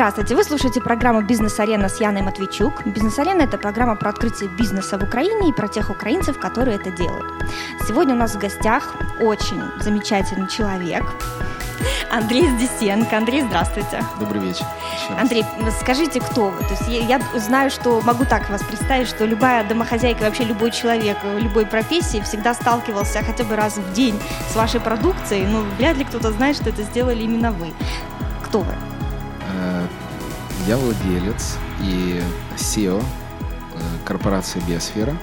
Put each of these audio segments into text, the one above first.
Здравствуйте, вы слушаете программу «Бизнес-арена» с Яной Матвейчук. «Бизнес-арена» — это программа про открытие бизнеса в Украине и про тех украинцев, которые это делают. Сегодня у нас в гостях очень замечательный человек, Андрей Здесенко. Андрей, здравствуйте. Добрый вечер. Андрей, скажите, кто вы? То есть я, я знаю, что могу так вас представить, что любая домохозяйка, вообще любой человек, любой профессии всегда сталкивался хотя бы раз в день с вашей продукцией, но вряд ли кто-то знает, что это сделали именно вы. Кто вы? Э, я владелец и SEO э, корпорации Биосфера,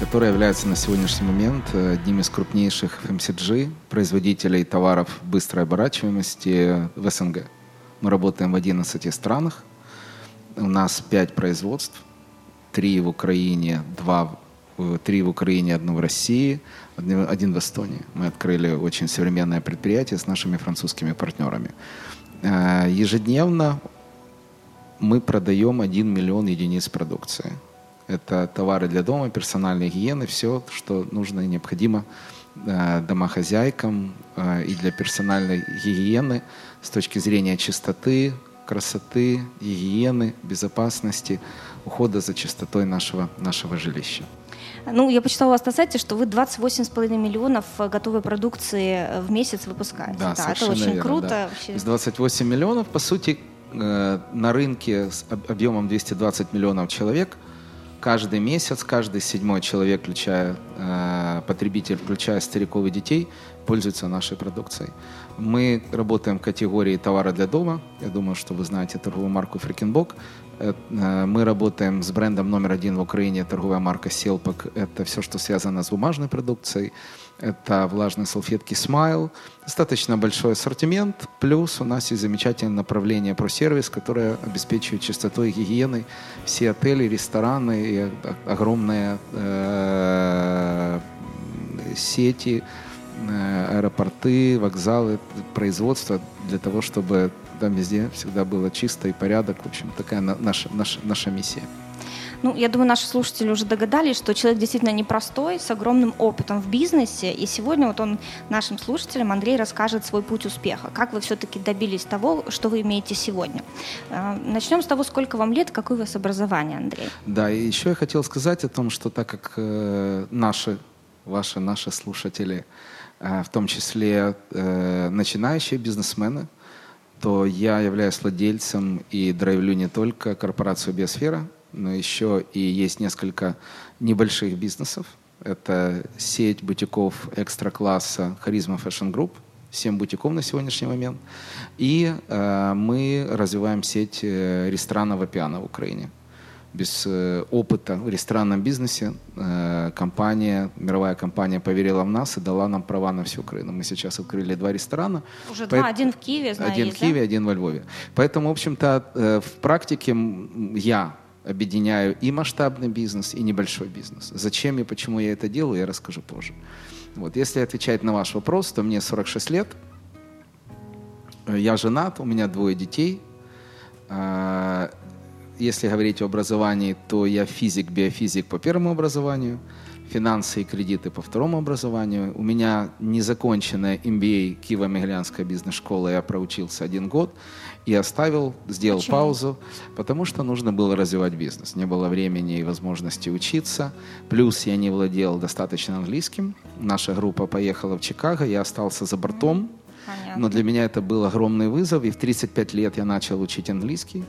которая является на сегодняшний момент э, одним из крупнейших FMCG производителей товаров быстрой оборачиваемости в СНГ. Мы работаем в 11 странах. У нас 5 производств. 3 в Украине, 2 три в Украине, одно в России, один в Эстонии. Мы открыли очень современное предприятие с нашими французскими партнерами. Э, ежедневно мы продаем 1 миллион единиц продукции. Это товары для дома, персональной гигиены, все, что нужно и необходимо э, домохозяйкам э, и для персональной гигиены с точки зрения чистоты, красоты, гигиены, безопасности, ухода за чистотой нашего, нашего жилища. Ну, я почитала у вас на сайте, что вы 28,5 миллионов э, готовой продукции в месяц выпускаете. Да, да это очень верно, круто. Да. Вообще. Из 28 миллионов, по сути, на рынке с объемом 220 миллионов человек каждый месяц, каждый седьмой человек, включая потребитель, включая стариков и детей, пользуется нашей продукцией. Мы работаем в категории товара для дома. Я думаю, что вы знаете торговую марку Фрикенбок. Э, мы работаем с брендом номер один в Украине, торговая марка Селпак. Это все, что связано с бумажной продукцией. Это влажные салфетки Smile. Достаточно большой ассортимент. Плюс у нас есть замечательное направление про сервис, которое обеспечивает чистотой и гигиеной все отели, рестораны и огромные э, сети Э, аэропорты, вокзалы, производство для того, чтобы там везде всегда было чисто и порядок. В общем, такая наша, наша, наша миссия. Ну, я думаю, наши слушатели уже догадались, что человек действительно непростой, с огромным опытом в бизнесе. И сегодня вот он нашим слушателям, Андрей, расскажет свой путь успеха. Как вы все-таки добились того, что вы имеете сегодня. Э, начнем с того, сколько вам лет, какое у вас образование, Андрей. Да, и еще я хотел сказать о том, что так как э, наши, ваши, наши слушатели – Э, в том числе начинающие бизнесмены, то я являюсь владельцем и драйвлю не только корпорацию Биосфера, но еще и есть несколько небольших бизнесов. Это сеть бутиков экстра-класса Харизма Fashion Group, 7 бутиков на сегодняшний момент. И э, мы развиваем сеть э, ресторанов Апиана в Украине без э, опыта в ресторанном бизнесе э, компания, мировая компания поверила в нас и дала нам права на всю Украину. Мы сейчас открыли два ресторана. Уже два, один в Киеве, знаю, Один есть, в Киеве, да? один во Львове. Поэтому, в общем-то, э, в практике я объединяю и масштабный бизнес, и небольшой бизнес. Зачем и почему я это делаю, я расскажу позже. Вот, если отвечать на ваш вопрос, то мне 46 лет, я женат, у меня двое детей, если говорить о образовании, то я физик, биофизик по первому образованию, финансы и кредиты по второму образованию. У меня незаконченная MBA Киево-Меглянская бизнес-школа, я проучился один год и оставил, сделал Почему? паузу, потому что нужно было развивать бизнес. Не было времени и возможности учиться. Плюс я не владел достаточно английским. Наша группа поехала в Чикаго, я остался за бортом. Понятно. Но для меня это был огромный вызов, и в 35 лет я начал учить английский.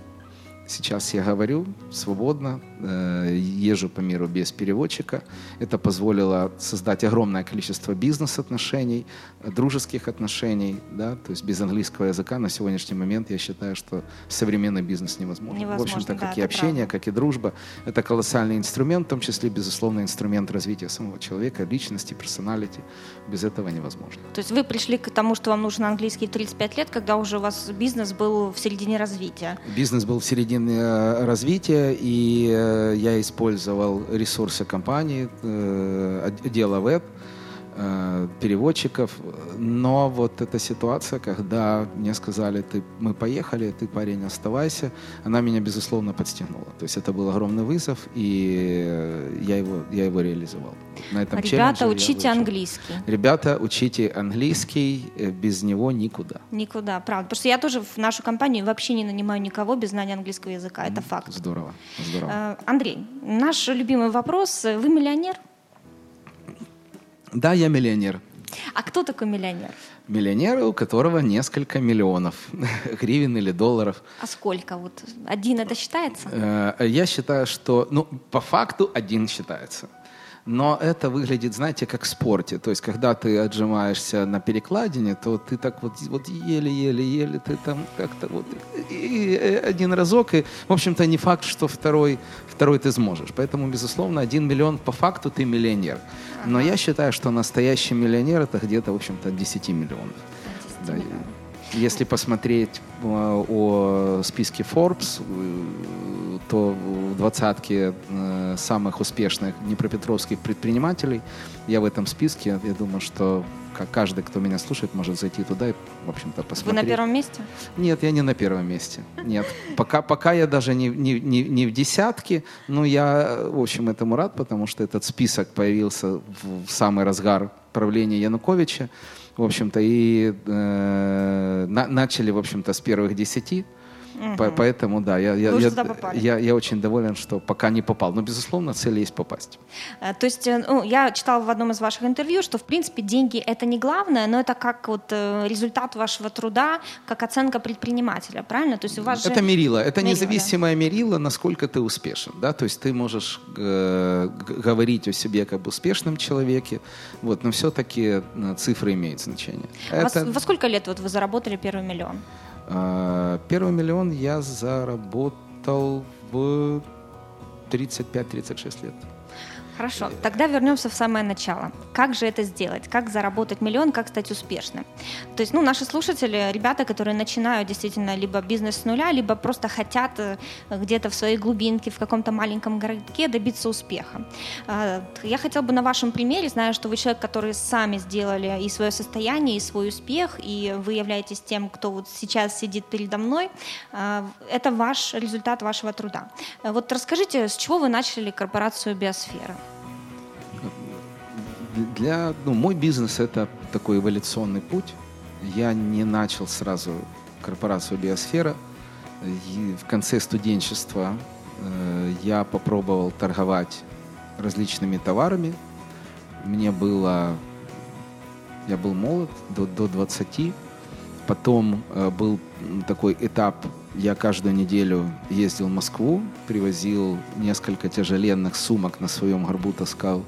Сейчас я говорю свободно, э, езжу по миру без переводчика. Это позволило создать огромное количество бизнес-отношений, дружеских отношений. Да? То есть без английского языка на сегодняшний момент я считаю, что современный бизнес невозможен. невозможно в общем-то, как да, и общение, правда. как и дружба. Это колоссальный инструмент, в том числе, безусловно, инструмент развития самого человека, личности, персоналити. Без этого невозможно. То есть вы пришли к тому, что вам нужен английский в 35 лет, когда уже у вас бизнес был в середине развития? Бизнес был в середине э, развития, и э, я использовал ресурсы компании, э, отдела веб, переводчиков. Но вот эта ситуация, когда мне сказали, ты, мы поехали, ты, парень, оставайся, она меня, безусловно, подстегнула. То есть это был огромный вызов, и я его, я его реализовал. На этом Ребята, учите английский. Ребята, учите английский, э, без него никуда. Никуда, правда. Потому что я тоже в нашу компанию вообще не нанимаю никого без знания английского языка. Это факт. Здорово. Здорово. Э, Андрей, наш любимый вопрос. Вы миллионер? Да, я миллионер. А кто такой миллионер? Миллионер, у которого несколько миллионов гривен или долларов. А сколько? Вот один это считается? Э, я считаю, что, ну, по факту один считается. Но это выглядит, знаете, как в спорте. То есть, когда ты отжимаешься на перекладине, то ты так вот, вот еле-еле-еле, ты там как-то вот и, и один разок, и, в общем-то, не факт, что второй, второй ты сможешь. Поэтому, безусловно, один миллион по факту ты миллионер. Но я считаю, что настоящий миллионер это где-то, в общем-то, от 10 миллионов. 10 да, миллионов. Если посмотреть э, о списке Forbes, э, то в двадцатке э, самых успешных днепропетровских предпринимателей я в этом списке. Я думаю, что каждый, кто меня слушает, может зайти туда и, в общем-то, посмотреть. Вы на первом месте? Нет, я не на первом месте. Нет. Пока, пока я даже не, не, не, не в десятке, но я, в общем, этому рад, потому что этот список появился в самый разгар правления Януковича в общем-то, и э, на, начали, в общем-то, с первых десяти. Угу. Поэтому, да, я, я, я, я, я очень доволен, что пока не попал. Но, безусловно, цель есть попасть. Э, то есть, э, ну, я читала в одном из ваших интервью, что, в принципе, деньги — это не главное, но это как вот э, результат вашего труда, как оценка предпринимателя, правильно? То есть у вас это же... мерило, это мерило, независимое да? мерило, насколько ты успешен, да, то есть ты можешь э, говорить о себе как об успешном человеке, вот, но все-таки цифры имеют значение. Это... Во сколько лет вот вы заработали первый миллион? А, первый миллион я заработал в 35-36 лет. Хорошо, тогда вернемся в самое начало. Как же это сделать? Как заработать миллион, как стать успешным? То есть, ну, наши слушатели, ребята, которые начинают действительно либо бизнес с нуля, либо просто хотят э, где-то в своей глубинке, в каком-то маленьком городке добиться успеха. А, я хотела бы на вашем примере, зная, что вы человек, который сами сделали и свое состояние, и свой успех, и вы являетесь тем, кто вот сейчас сидит передо мной, а, это ваш результат вашего труда. Вот расскажите, с чего вы начали корпорацию «Биосфера»? Для, ну, мой бизнес это такой эволюционный путь. Я не начал сразу корпорацию Биосфера. И в конце студенчества э, я попробовал торговать различными товарами. Мне было... Я был молод, до, до 20. Потом э, был такой этап, я каждую неделю ездил в Москву, привозил несколько тяжеленных сумок на своем горбу, таскал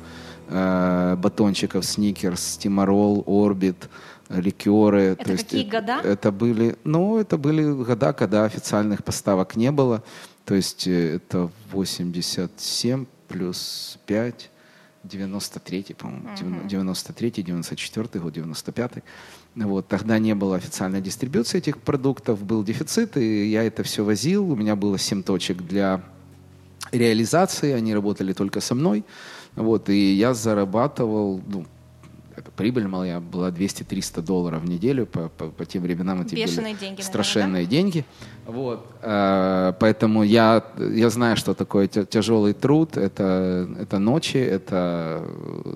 э, батончиков Сникерс, Тимарол, Орбит, ликеры. Это То какие есть, года? Это были, ну, это были года, когда официальных поставок не было. То есть э, это 87 плюс 5, 93, по-моему, uh-huh. 93, 94 год, 95. Вот, тогда не было официальной дистрибуции этих продуктов, был дефицит, и я это все возил. У меня было 7 точек для реализации, они работали только со мной. Вот, и я зарабатывал, ну, прибыль моя была 200-300 долларов в неделю, по, по, по тем временам это Бешеные были деньги, страшенные наверное, да? деньги. Вот, э, поэтому я, я знаю, что такое тяжелый труд, это, это ночи, это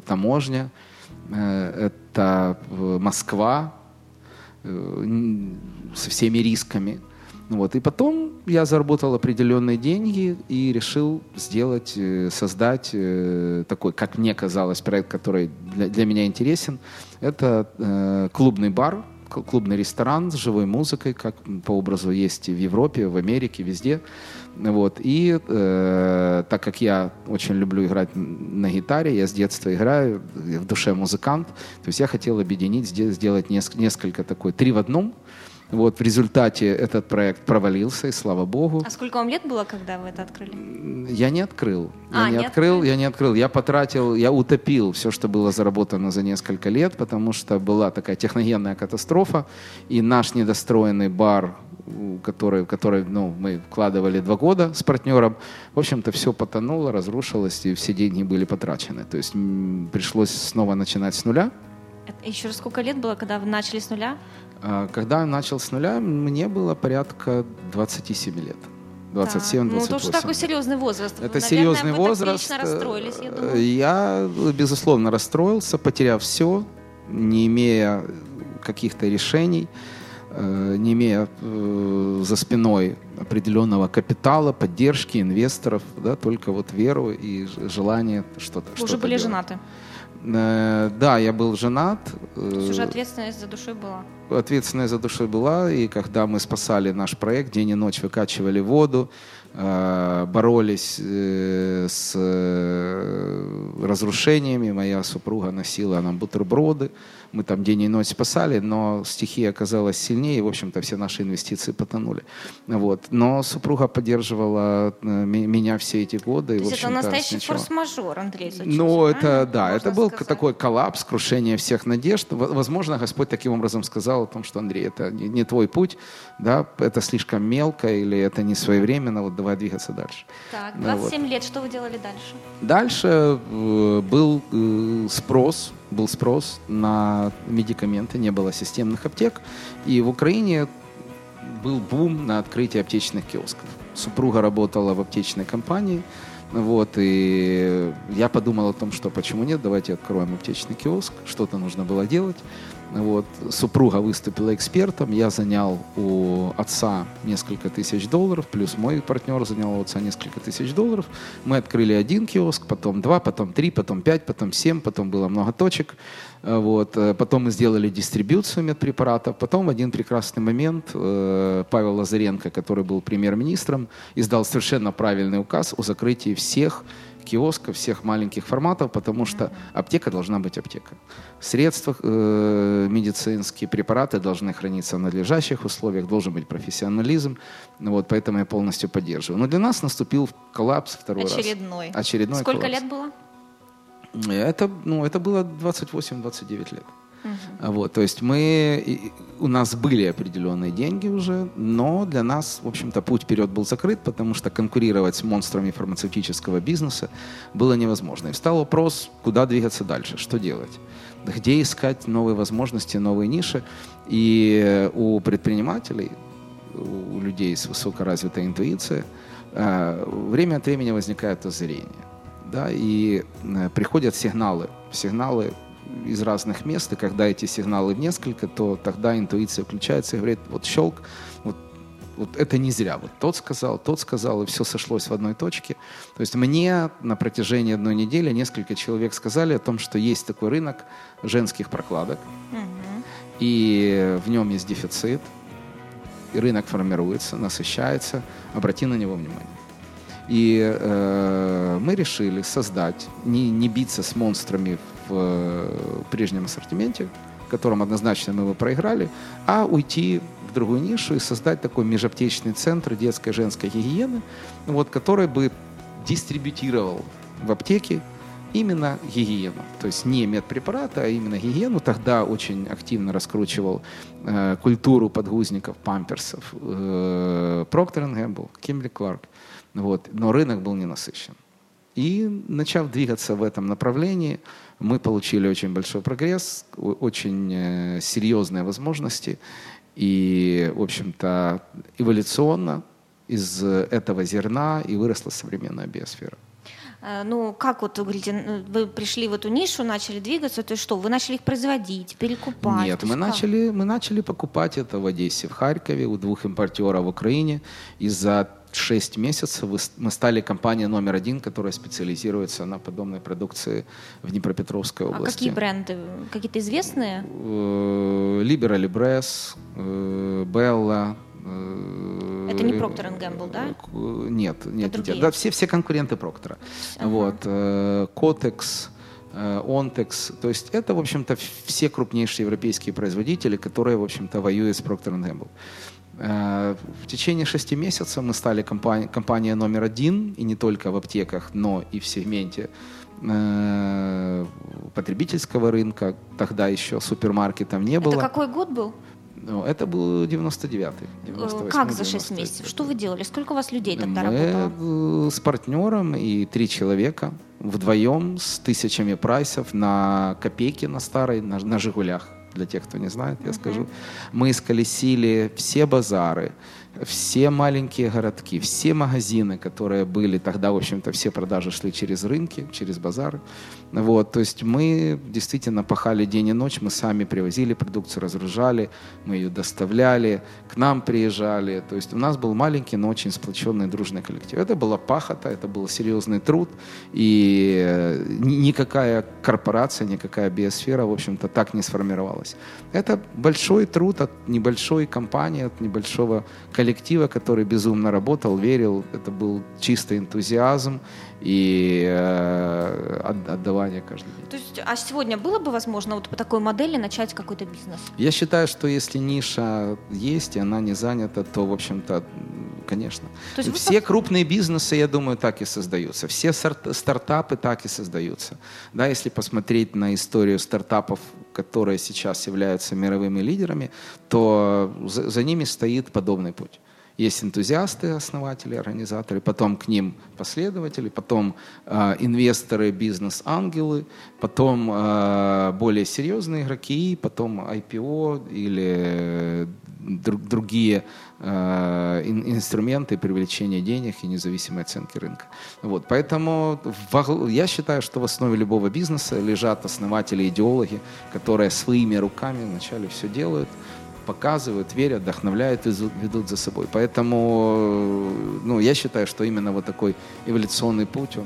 таможня, э, это Москва э, со всеми рисками. Вот. И потом я заработал определенные деньги и решил сделать, э, создать э, такой, как мне казалось, проект, который для, для меня интересен. Это э, клубный бар, клубный ресторан с живой музыкой, как по образу есть в Европе, в Америке, везде. Вот. И э, так как я очень люблю играть на гитаре, я с детства играю, в душе музыкант, то есть я хотел объединить, сделать несколько, несколько такой, три в одном – вот в результате этот проект провалился, и слава богу. А сколько вам лет было, когда вы это открыли? Я не открыл. А, я не, не открыл, я не открыл. Я потратил, я утопил все, что было заработано за несколько лет, потому что была такая техногенная катастрофа, и наш недостроенный бар который, который ну, мы вкладывали два года с партнером, в общем-то, все потонуло, разрушилось, и все деньги были потрачены. То есть пришлось снова начинать с нуля. Еще раз, сколько лет было, когда вы начали с нуля? А, когда я начал с нуля, мне было порядка 27 лет. 27-28. Ну, то, что такой серьезный возраст. Это Наверное, серьезный вы возраст. расстроились, я думаю. Я, безусловно, расстроился, потеряв все, не имея каких-то решений, э, не имея э, за спиной определенного капитала, поддержки инвесторов, да, только вот веру и желание что-то. Вы уже были делать. женаты? Э, да, я был женат. То есть уже ответственность за душой была? Ответственность за душой была, и когда мы спасали наш проект, день и ночь выкачивали воду, Э, боролись э, с э, разрушениями. Моя супруга носила нам бутерброды. Мы там день и ночь спасали, но стихия оказалась сильнее, и, в общем-то, все наши инвестиции потонули. Вот. Но супруга поддерживала меня все эти годы. То есть это настоящий форс-мажор, Андрей Ну, это, да, это был сказать? такой коллапс, крушение всех надежд. Возможно, Господь таким образом сказал о том, что, Андрей, это не, твой путь, да, это слишком мелко или это не своевременно, вот давай двигаться дальше. Так, 27 вот. лет, что вы делали дальше? Дальше э, был э, спрос, был спрос на медикаменты, не было системных аптек, и в Украине был бум на открытие аптечных киосков. Супруга работала в аптечной компании, вот, и я подумал о том, что почему нет, давайте откроем аптечный киоск, что-то нужно было делать. Вот. Супруга выступила экспертом, я занял у отца несколько тысяч долларов, плюс мой партнер занял у отца несколько тысяч долларов. Мы открыли один киоск, потом два, потом три, потом пять, потом семь, потом было много точек. Вот. Потом мы сделали дистрибьюцию медпрепаратов. Потом в один прекрасный момент э, Павел Лазаренко, который был премьер-министром, издал совершенно правильный указ о закрытии всех киосков, всех маленьких форматов, потому что аптека должна быть аптека. Средства э, медицинские, препараты должны храниться в надлежащих условиях, должен быть профессионализм. Вот, поэтому я полностью поддерживаю. Но для нас наступил коллапс второй Очередной. раз. Очередной. Сколько коллапс. лет было? Это, ну, это было 28-29 лет. Угу. Вот, то есть мы, у нас были определенные деньги уже, но для нас, в общем-то, путь вперед был закрыт, потому что конкурировать с монстрами фармацевтического бизнеса было невозможно. И встал вопрос, куда двигаться дальше, что делать, где искать новые возможности, новые ниши. И у предпринимателей, у людей с высокоразвитой интуицией, э, время от времени возникает озарение. Да, и э, приходят сигналы, сигналы из разных мест, и когда эти сигналы несколько, то тогда интуиция включается и говорит, вот щелк, вот, вот это не зря, вот тот сказал, тот сказал, и все сошлось в одной точке. То есть мне на протяжении одной недели несколько человек сказали о том, что есть такой рынок женских прокладок, угу. и в нем есть дефицит, и рынок формируется, насыщается, обрати на него внимание. И э, мы решили создать, не, не биться с монстрами в э, прежнем ассортименте, в котором однозначно мы его проиграли, а уйти в другую нишу и создать такой межаптечный центр детской и женской гигиены, вот, который бы дистрибутировал в аптеке именно гигиену. То есть не медпрепараты, а именно гигиену. Тогда очень активно раскручивал э, культуру подгузников, памперсов. Э, Procter Gamble, Kimberly Clark. Вот. Но рынок был не насыщен. И начав двигаться в этом направлении, мы получили очень большой прогресс, очень э, серьезные возможности. И, в общем-то, эволюционно из этого зерна и выросла современная биосфера. Э, ну, как вот вы говорите, вы пришли в эту нишу, начали двигаться, то есть что, вы начали их производить, перекупать? Нет, мы начали, мы начали покупать это в Одессе, в Харькове, у двух импортеров в Украине. Из-за 6 месяцев мы стали компания номер один, которая специализируется на подобной продукции в Днепропетровской области. А какие бренды? Какие-то известные? Э, Libres, Bella. Э, Это не Procter Gamble, да? Э, нет, нет, нет. Да, все, все конкуренты Проктора. Ага. Вот, Cotex, Ontex, то есть это, в общем-то, все крупнейшие европейские производители, которые, в общем-то, воюют с Procter Gamble. Э, в течение шести месяцев мы стали компания, компания номер один, и не только в аптеках, но и в сегменте э, потребительского рынка. Тогда еще супермаркетов не было. Это какой год был? Ну, это был 99-й. 98 как за 6 месяцев? Что вы делали? Сколько у вас людей тогда Мы работало? с партнером и три человека вдвоем с тысячами прайсов на копейки на старой, на, на «Жигулях». Для тех, кто не знает, я скажу. Мы исколесили все базары, все маленькие городки, все магазины, которые были тогда, в общем-то, все продажи шли через рынки, через базары. Вот, то есть мы действительно пахали день и ночь, мы сами привозили продукцию, разгружали, мы ее доставляли, к нам приезжали. То есть у нас был маленький, но очень сплоченный, дружный коллектив. Это была пахота, это был серьезный труд, и э, никакая корпорация, никакая биосфера, в общем-то, так не сформировалась. Это большой труд от небольшой компании, от небольшого коллектива, который безумно работал, верил. Это был чистый энтузиазм и э, отдавание каждый день. То есть, а сегодня было бы возможно вот по такой модели начать какой-то бизнес? Я считаю, что если ниша есть, и она не занята, то, в общем-то, конечно. То есть все вы... крупные бизнесы, я думаю, так и создаются. Все стартапы так и создаются. Да, если посмотреть на историю стартапов, которые сейчас являются мировыми лидерами, то за, за ними стоит подобный путь. Есть энтузиасты, основатели, организаторы, потом к ним последователи, потом э, инвесторы, бизнес-ангелы, потом э, более серьезные игроки, потом IPO или друг, другие э, инструменты привлечения денег и независимой оценки рынка. Вот, поэтому в, я считаю, что в основе любого бизнеса лежат основатели, идеологи, которые своими руками вначале все делают, показывают, верят, вдохновляют ведут за собой. Поэтому ну, я считаю, что именно вот такой эволюционный путь, он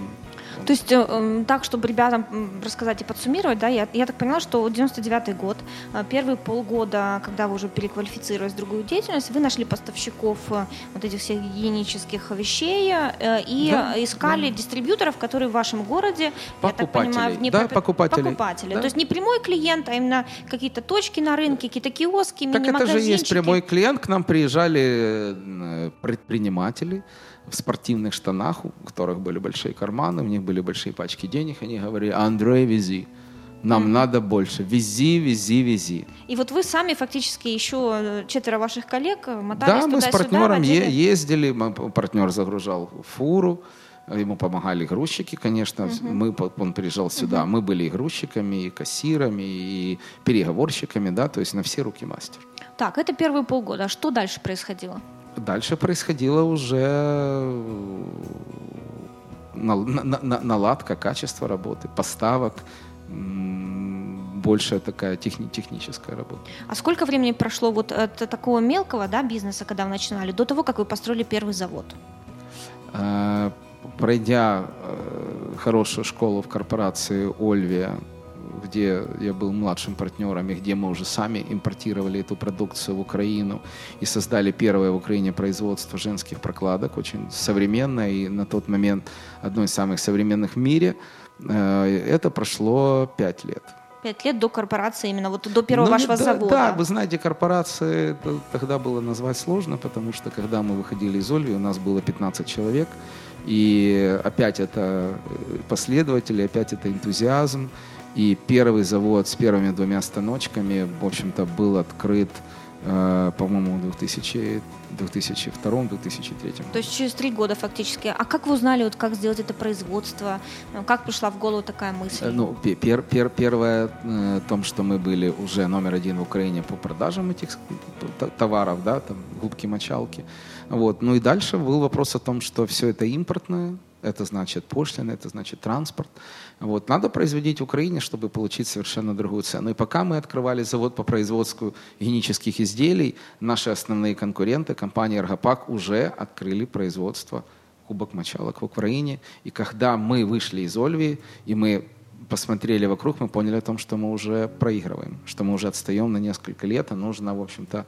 то есть э, эм, так, чтобы ребятам рассказать и подсуммировать, да, я, я так поняла, что 99 год, э, первые полгода, когда вы уже переквалифицировались в другую деятельность, вы нашли поставщиков э, вот этих всех гигиенических вещей и да, искали да. дистрибьюторов, которые в вашем городе, покупатели. я так понимаю, не да, покупатели. покупатели. Да. То есть не прямой клиент, а именно какие-то точки на рынке, какие-то киоски, Так это же есть прямой клиент, к нам приезжали предприниматели, в спортивных штанах, у которых были большие карманы, у них были большие пачки денег, они говорили, Андрей, вези, нам mm-hmm. надо больше, вези, вези, вези. И вот вы сами фактически еще э, четверо ваших коллег э, мотались Да, мы с партнером е- ездили, партнер загружал фуру, Ему помогали грузчики, конечно. Uh-huh. Мы, он приезжал сюда. Uh-huh. Мы были и грузчиками, и кассирами, и переговорщиками, да, то есть на все руки мастер. Так, это первые полгода. А что дальше происходило? Дальше происходило уже э, наладка качества работы, поставок, больше такая техни техническая работа. А сколько времени прошло вот от такого мелкого да, бизнеса, когда вы начинали, до того, как вы построили первый завод? Э, пройдя э, хорошую школу в корпорации Ольвия, где я был младшим партнером, и где мы уже сами импортировали эту продукцию в Украину и создали первое в Украине производство женских прокладок, очень современное и на тот момент одно из самых современных в мире. Э, это прошло пять лет. Пять лет до корпорации, именно вот до первого ну, вашего да, завода. Да, вы знаете, корпорации тогда было назвать сложно, потому что когда мы выходили из Ольви, у нас было 15 человек, и опять это э, последователи, опять это энтузиазм, и первый завод с первыми двумя станочками, в общем-то, был открыт, э, по-моему, в 2000, 2002-2003. То есть через три года фактически. А как вы узнали, вот, как сделать это производство? Ну, как пришла в голову такая мысль? Э, ну, пер, пер, первое э, в том, что мы были уже номер один в Украине по продажам этих товаров, да, там, губки-мочалки. Вот. Ну и дальше был вопрос о том, что все это импортное, это значит пошлины, это значит транспорт. Вот. Надо производить в Украине, чтобы получить совершенно другую цену. И пока мы открывали завод по производству гигиенических изделий, наши основные конкуренты, компания «Эргопак», уже открыли производство кубок мочалок в Украине. И когда мы вышли из Ольвии, и мы посмотрели вокруг, мы поняли о том, что мы уже проигрываем, что мы уже отстаем на несколько лет, а нужно, в общем-то,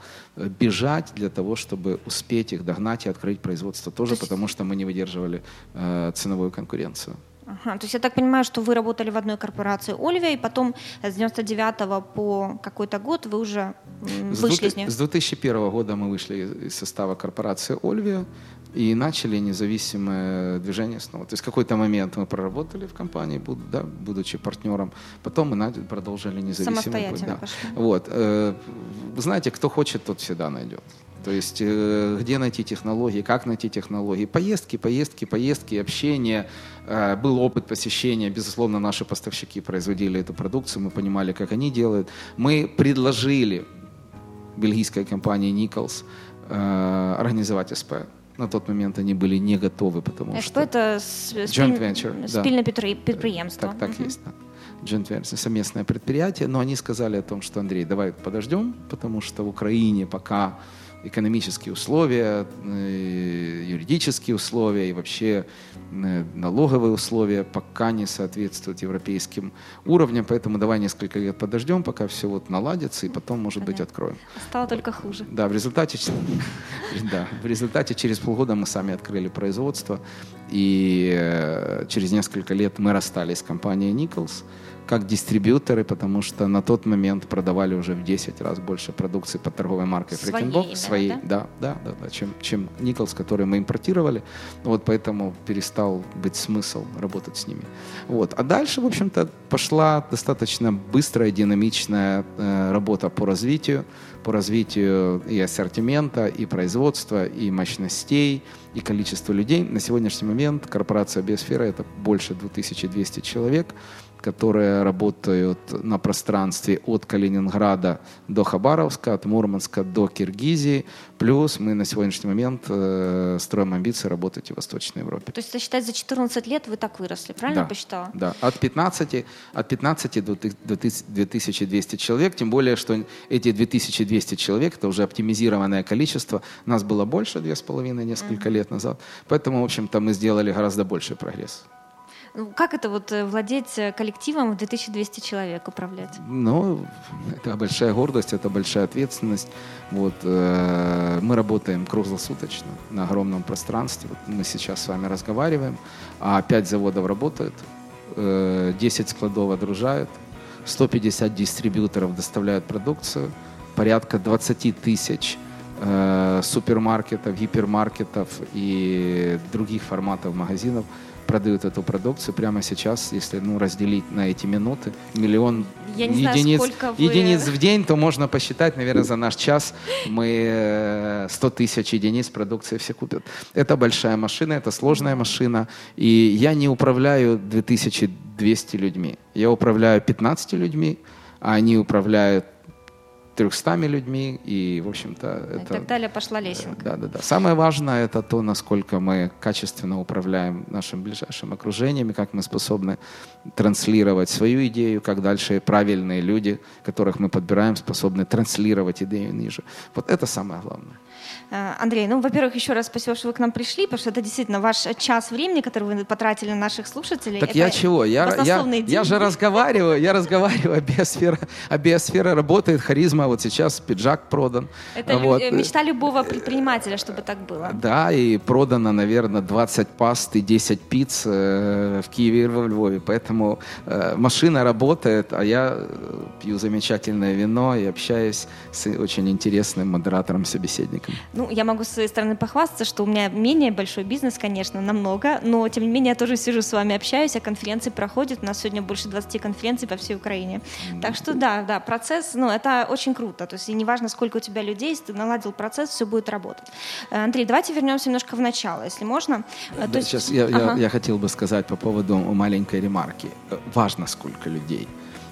бежать для того, чтобы успеть их догнать и открыть производство тоже, есть... потому что мы не выдерживали э, ценовую конкуренцию. Ага, то есть я так понимаю, что вы работали в одной корпорации Ольвия, и потом с 99 по какой-то год вы уже вышли с из нее? С 2001 года мы вышли из состава корпорации Ольвия и начали независимое движение снова. То есть какой-то момент мы проработали в компании, да, будучи партнером, потом мы продолжили независимый путь. Да. Пошли. Вот. Э, знаете, кто хочет, тот всегда найдет. То есть э, где найти технологии, как найти технологии. Поездки, поездки, поездки, общение. Э, был опыт посещения. Безусловно, наши поставщики производили эту продукцию, мы понимали, как они делают. Мы предложили бельгийской компании Nichols э, организовать СП. На тот момент они были не готовы, потому СП что... это joint venture, спільне да. підприємство. Так, так угу. есть. Да. Joint venture, совместное предприятие, но они сказали о том, что, Андрей, давай подождем, потому что в Украине пока экономические условия, э, юридические условия и вообще э, налоговые условия пока не соответствуют европейским уровням, поэтому давай несколько лет подождем, пока все вот наладится, и потом, может быть, откроем. Стало только хуже. Да, в результате, да, в результате через полгода мы сами открыли производство, и э, через несколько лет мы расстались с компанией Nichols, как дистрибьюторы, потому что на тот момент продавали уже в 10 раз больше продукции под торговой маркой Фрикенбок. Своей, да? Да, да, да, да, чем, чем Николс, который мы импортировали. Вот поэтому перестал быть смысл работать с ними. Вот. А дальше, в общем-то, пошла достаточно быстрая, динамичная э, работа по развитию, по развитию и ассортимента, и производства, и мощностей, и количества людей. На сегодняшний момент корпорация Биосфера — это больше 2200 человек — которые работают на пространстве от Калининграда до Хабаровска, от Мурманска до Киргизии. Плюс мы на сегодняшний момент э, строим амбиции работать и в Восточной Европе. То есть, считать, за 14 лет вы так выросли, правильно да, я посчитала? Да, от 15, от 15 до 2200 человек, тем более, что эти 2200 человек, это уже оптимизированное количество, нас было больше, две с половиной несколько uh-huh. лет назад, поэтому, в общем-то, мы сделали гораздо больший прогресс. Как это вот э, владеть э, коллективом в 2200 человек, управлять? Ну, это большая гордость, это большая ответственность. Вот, э, мы работаем круглосуточно на огромном пространстве. Вот мы сейчас с вами разговариваем, а 5 заводов работают, э, 10 складов отгружают, 150 дистрибьюторов доставляют продукцию, порядка 20 тысяч э, супермаркетов, гипермаркетов и других форматов магазинов – продают эту продукцию прямо сейчас, если ну, разделить на эти минуты, миллион Я не единиц, знаю, вы... единиц в день, то можно посчитать, наверное, за наш час мы 100 э, тысяч единиц продукции все купят. Это большая машина, это сложная машина, и я не управляю 2200 людьми. Я управляю 15 людьми, а они управляют 300 людьми, и, в общем-то, это... И так далее пошла лесенка. Да, да, да. Самое важное — это то, насколько мы качественно управляем нашим ближайшим окружением, и как мы способны транслировать свою идею, как дальше правильные люди, которых мы подбираем, способны транслировать идею ниже. Вот это самое главное. Э, Андрей, ну, во-первых, еще раз спасибо, что вы к нам пришли, потому что это действительно ваш час времени, который вы потратили на наших слушателей. Так это я чего? Я, я, я же разговариваю, я разговариваю, а биосфера, а биосфера работает, харизма, вот сейчас пиджак продан. Это вот. мечта любого предпринимателя, чтобы так было. Да, и продано, наверное, 20 паст и 10 пиц э, в Киеве и во Львове, поэтому э, машина работает, а я э, пью замечательное вино и общаюсь с очень интересным модератором-собеседником. Ну, я могу с своей стороны похвастаться, что у меня менее большой бизнес, конечно, намного, но тем не менее я тоже сижу с вами, общаюсь, а конференции проходят. У нас сегодня больше 20 конференций по всей Украине. Так что да, да, процесс, ну, это очень круто. То есть и неважно, сколько у тебя людей, если ты наладил процесс, все будет работать. Э, Андрей, давайте вернемся немножко в начало, если можно. Э, да, есть... Сейчас я, ага. я, я хотел бы сказать по поводу маленькой ремарки. Э, важно, сколько людей.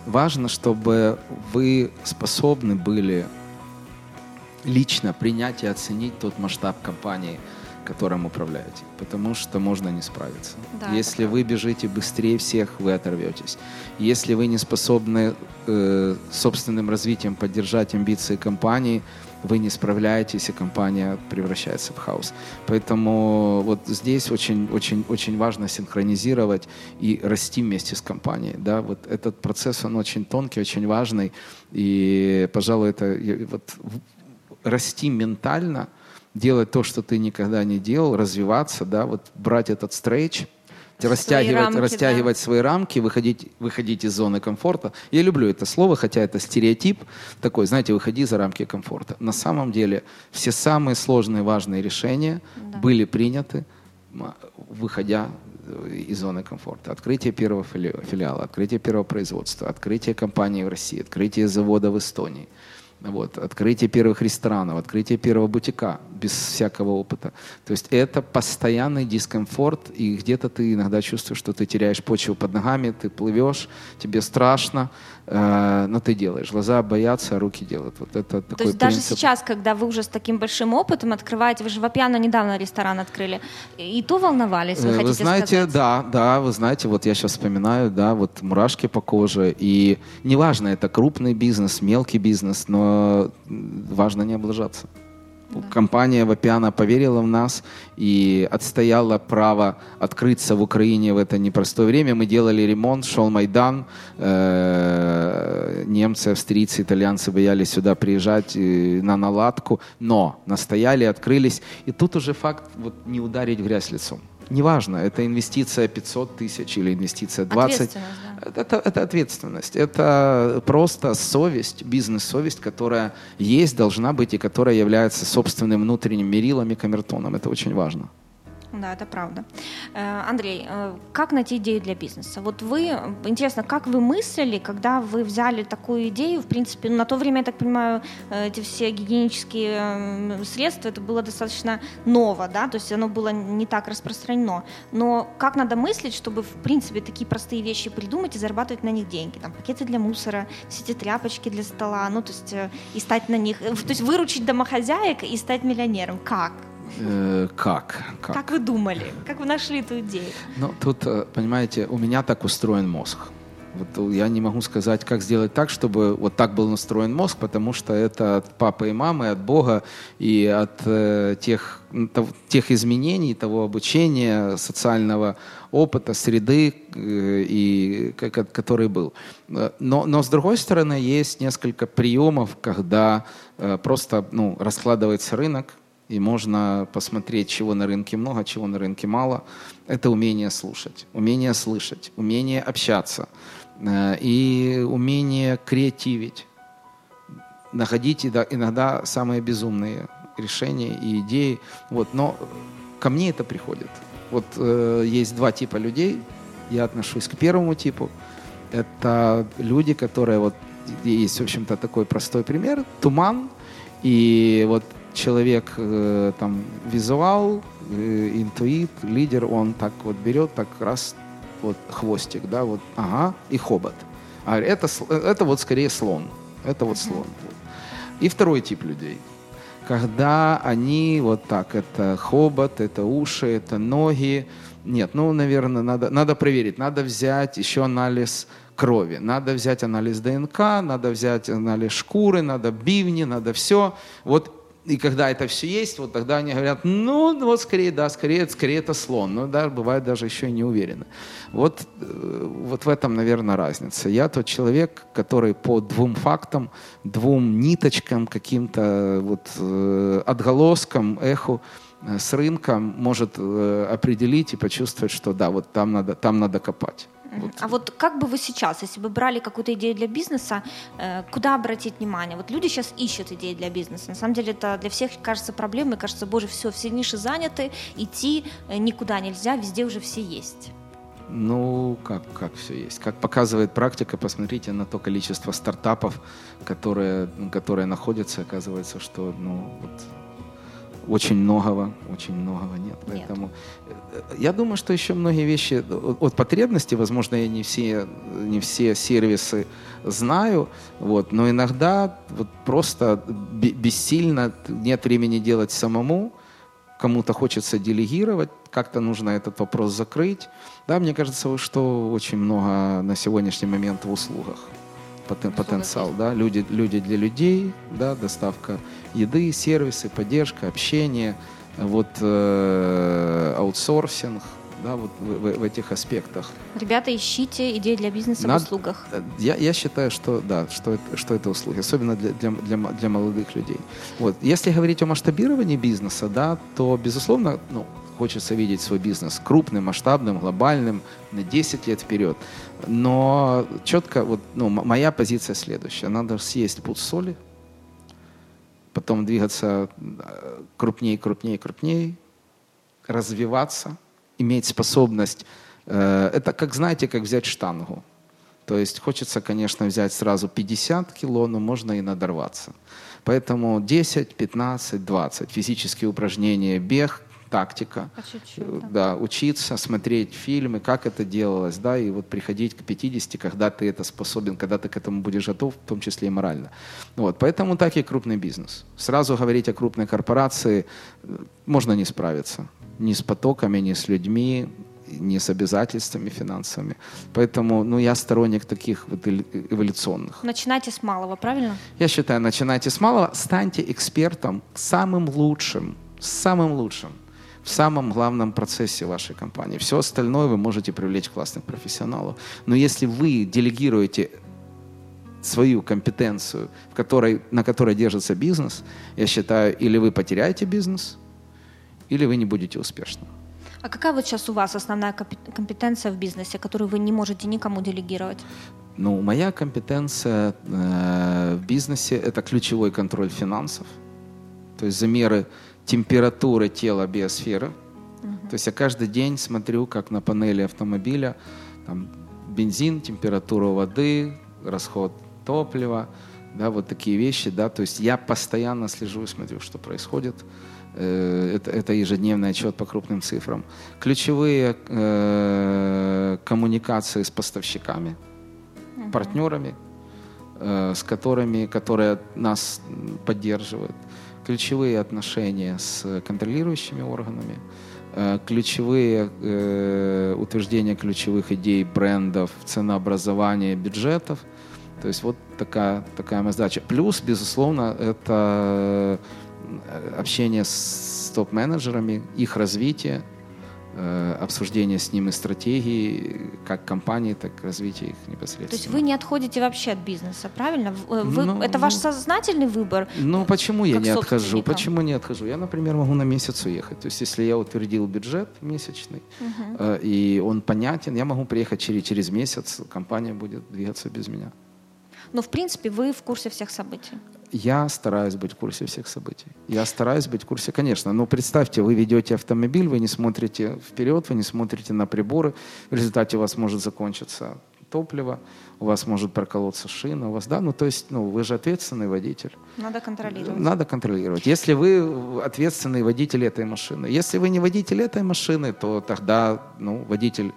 Важно, чтобы вы способны были лично принять и оценить тот масштаб компании, которым управляете, потому что можно не справиться. Да, Если вы бежите быстрее всех, вы оторветесь. Если вы не способны э, собственным развитием поддержать амбиции компании, вы не справляетесь, и компания превращается в хаос. Поэтому вот здесь очень, очень, очень важно синхронизировать и расти вместе с компанией. Да? Вот этот процесс, он очень тонкий, очень важный. И, пожалуй, это вот расти ментально, делать то, что ты никогда не делал, развиваться, да, вот брать этот стрейч, растягивать, рамки, растягивать да. свои рамки, выходить, выходить из зоны комфорта. Я люблю это слово, хотя это стереотип такой, знаете, выходи за рамки комфорта. На самом деле все самые сложные, важные решения Да. были приняты, выходя э, из зоны комфорта. Открытие первого фили- филиала, открытие первого производства, открытие компании в России, открытие завода в Эстонии. Вот, открытие первых ресторанов, открытие первого бутика без всякого опыта. То есть это постоянный дискомфорт, и где-то ты иногда чувствуешь, что ты теряешь почву под ногами, ты плывешь, тебе страшно, э, но ты делаешь. Глаза боятся, а руки делают. Вот это такой То есть даже принцип. сейчас, когда вы уже с таким большим опытом открываете, вы же в Апьяно недавно ресторан открыли, и то волновались, вы Э, хотите Вы знаете, сказать? да, да, вы знаете, вот я сейчас вспоминаю, да, вот мурашки по коже, и неважно, это крупный бизнес, мелкий бизнес, но важно не облажаться. Компания Вапиана поверила в нас и отстояла право открыться в Украине в это непростое время. Мы делали ремонт, шел Майдан, э, немцы, австрийцы, итальянцы боялись сюда приезжать э, на наладку, но настояли, открылись. И тут уже факт вот, не ударить в грязь лицом. Неважно, это инвестиция 500 тысяч или инвестиция 20. Ответственность, да. Это, это ответственность. Это просто совесть, бизнес-совесть, которая есть, должна быть и которая является собственным внутренним мерилом и камертоном. Это очень важно. Да, это правда. Э, Андрей, э, как найти идею для бизнеса? Вот вы, интересно, как вы мыслили, когда вы взяли такую идею? В принципе, на то время, я так понимаю, э, эти все гигиенические м, средства, это было достаточно ново, да, то есть оно было не так распространено. Но как надо мыслить, чтобы, в принципе, такие простые вещи придумать и зарабатывать на них деньги? Там пакеты для мусора, все эти тряпочки для стола, ну, то есть и стать на них, то есть выручить домохозяек и стать миллионером. Как? Э, как? как? Как вы думали? Как вы нашли эту идею? Ну, тут, э, понимаете, у меня так устроен мозг. Вот э, я не могу сказать, как сделать так, чтобы вот так был настроен мозг, потому что это от папы и мамы, от Бога и от э, тех, тов- тех изменений, того обучения, социального опыта, среды, э, и, ко- который был. Но, но с другой стороны, есть несколько приемов, когда э, просто ну, раскладывается рынок, и можно посмотреть, чего на рынке много, чего на рынке мало. Это умение слушать, умение слышать, умение общаться э, и умение креативить. Находить иногда- самые безумные решения и идеи. Вот, но ко мне это приходит. Вот э, есть два типа людей. Я отношусь к первому типу. Это люди, которые вот есть, в общем-то, такой простой пример. Туман. И вот человек э, там визуал, э, интуит, лидер, он так вот берет, так раз вот хвостик, да, вот, ага, и хобот. А это, сл- это вот скорее слон. Это вот слон. И второй тип людей. Когда они вот так, это хобот, это уши, это ноги. Нет, ну, наверное, надо, надо проверить. Надо взять еще анализ крови. Надо взять анализ ДНК, надо взять анализ шкуры, надо бивни, надо все. Вот и когда это все есть, вот тогда они говорят, ну, вот скорее, да, скорее, скорее это слон. Но да, бывает даже еще и не уверены. Вот, э, вот в этом, наверное, разница. Я тот человек, который по двум фактам, двум ниточкам, каким-то вот э, отголоскам, эху э, с рынка может определить и почувствовать, что да, вот там надо, там надо копать. Вот. А вот как бы вы сейчас, если бы брали какую-то идею для бизнеса, э, куда обратить внимание? Вот люди сейчас ищут идеи для бизнеса. На самом деле это для всех кажется проблемой. Кажется, боже, все, все ниши заняты, идти э, никуда нельзя, везде уже все есть. Ну, как, как все есть. Как показывает практика, посмотрите на то количество стартапов, которые, которые находятся, оказывается, что ну, вот, очень многого, очень многого нет. Нет. Поэтому э, я думаю, что еще многие вещи от- от потребностей, возможно, я не все, не все сервисы знаю, вот, но иногда вот просто бе- бессильно, нет времени делать самому, кому-то хочется делегировать, как-то нужно этот вопрос закрыть. Да, мне кажется, что очень много на сегодняшний момент в услугах потен- потенциал, да, люди, люди для людей, да, доставка еды, сервисы, поддержка, общение, вот э, аутсорсинг, да, вот в, в- в этих аспектах. Ребята, ищите идеи для бизнеса Надо- в услугах. Э, Я, я считаю, что да, что это, что это услуги, особенно для, для, для, для молодых людей. Вот. Если говорить о масштабировании бизнеса, да, то, безусловно, ну, хочется видеть свой бизнес крупным, масштабным, глобальным, на 10 лет вперед. Но четко, вот, ну, моя позиция следующая. Надо съесть пуд соли, потом двигаться э, крупнее, крупнее, крупнее, развиваться, иметь способность. Э, это как, знаете, как взять штангу. То есть хочется, конечно, взять сразу 50 кило, но можно и надорваться. Поэтому 10, 15, 20 физические упражнения, бег, тактика. По чуть-чуть, Э, да. да, учиться, смотреть фильмы, как это делалось, да, и вот приходить к 50, когда ты это способен, когда ты к этому будешь готов, в том числе и морально. Вот, поэтому так и крупный бизнес. Сразу говорить о крупной корпорации э, можно не справиться. Ни с потоками, ни с людьми, ни с обязательствами финансовыми. Поэтому, ну, я сторонник таких вот эволюционных. Начинайте с малого, правильно? Я считаю, начинайте с малого, станьте экспертом самым лучшим, самым лучшим в самом главном процессе вашей компании. Все остальное вы можете привлечь классных профессионалов. Но если вы делегируете свою компетенцию, в которой, на которой держится бизнес, я считаю, или вы потеряете бизнес, или вы не будете успешным. А какая вот сейчас у вас основная компе- компетенция в бизнесе, которую вы не можете никому делегировать? Ну, моя компетенция э, в бизнесе – это ключевой контроль финансов, то есть замеры температуры тела биосферы. То есть я каждый день смотрю, как на панели автомобиля, там, бензин, температура воды, расход топлива, да, вот такие вещи, да, то есть я постоянно слежу и смотрю, что происходит. Э, Это, это ежедневный отчет по крупным цифрам. Ключевые э, коммуникации с поставщиками, партнерами, э, с которыми, которые нас поддерживают, ключевые отношения с контролирующими органами, э, ключевые э, утверждения ключевых идей брендов, ценообразования, бюджетов. То есть вот такая, такая моя задача. Плюс, безусловно, это э, общение с топ-менеджерами, их развитие, обсуждение с ними стратегии, как компании, так и развитие их непосредственно. То есть вы не отходите вообще от бизнеса, правильно? Э, Вы, Ну, это ваш ну. сознательный выбор? Ну, почему я не отхожу? Почему не отхожу? Я, например, могу на месяц уехать. То есть, если я утвердил бюджет месячный, э, и он понятен, я могу приехать через, через месяц, компания будет двигаться без меня. Но, в принципе, вы в курсе всех событий. Я стараюсь быть в курсе всех событий. Я стараюсь быть в курсе, конечно. Но представьте, вы ведете автомобиль, вы не смотрите вперед, вы не смотрите на приборы. В результате у вас может закончиться топливо, у вас может проколоться шина, у вас, да, ну то есть, ну вы же ответственный водитель. Надо контролировать. Надо контролировать. Если вы ответственный водитель этой машины, если вы не водитель этой машины, то тогда, ну, водитель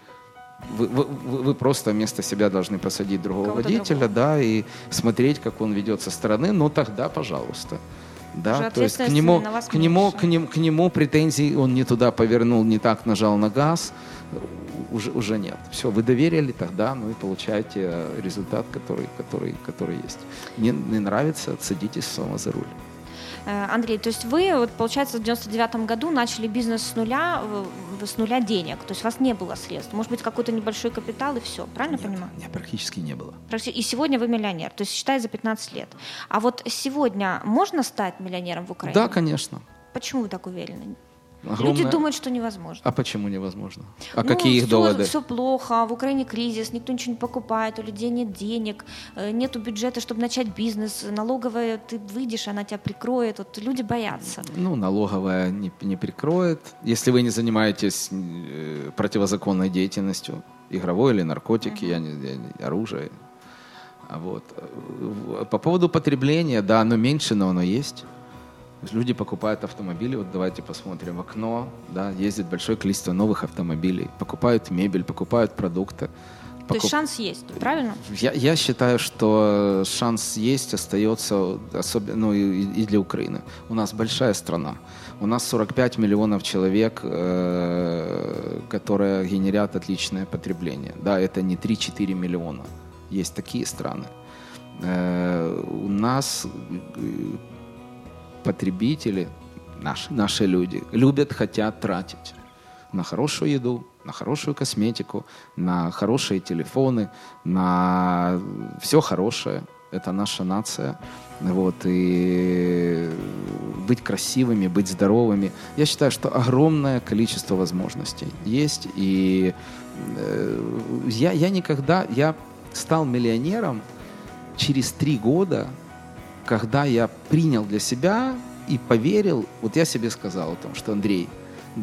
вы, вы, вы- просто вместо себя должны посадить другого Кого-то водителя, другого. да, и смотреть, как он ведет со стороны, ну тогда, пожалуйста. Уже Да, то есть к нему, к, нему, к, нему, к нему претензий он не туда повернул, не так нажал на газ, уже, уже нет. Все, вы доверили тогда, ну и получаете э, результат, который, который, который есть. Не, не нравится, садитесь снова за руль. Э, Андрей, то есть вы, вот, получается, в 99 году начали бизнес с нуля, с нуля денег, то есть у вас не было средств, может быть, какой-то небольшой капитал и все, правильно понимаю? Нет, практически не было. И сегодня вы миллионер, то есть считай за 15 лет. А вот сегодня можно стать миллионером в Украине? Да, конечно. Почему вы так уверены? Огромное- Люди думают, что невозможно. А почему невозможно? А Ну, какие их всё- доводы? Все плохо, в Украине кризис, никто ничего не покупает, у людей нет денег, э, нету бюджета, чтобы начать бизнес, налоговая, ты выйдешь, она тебя прикроет, вот люди боятся. Ну, налоговая не, не прикроет. Если вы не занимаетесь э, противозаконной деятельностью, игровой или наркотики, я не, я оружие. Вот. э, По поводу потребления, да, оно меньше, но оно есть. Люди покупают автомобили, вот давайте посмотрим в окно, да, ездит большое количество новых автомобилей, покупают мебель, покупают продукты. То есть покуп- шанс есть, правильно? Я, я считаю, что шанс есть, остается особенно ну, и, и для Украины. У нас большая страна. У нас 45 миллионов человек, э, которые генерят отличное потребление. Да, это не 3-4 миллиона. Есть такие страны. Э, у нас э, потребители, наши, наши люди, любят, хотят тратить на хорошую еду, на хорошую косметику, на хорошие телефоны, на все хорошее. это наша нация. Вот, и быть красивыми, быть здоровыми. Я считаю, что огромное количество возможностей есть. И э, я, я никогда, я стал миллионером через три года, когда я принял для себя и поверил, вот я себе сказал о том, что Андрей,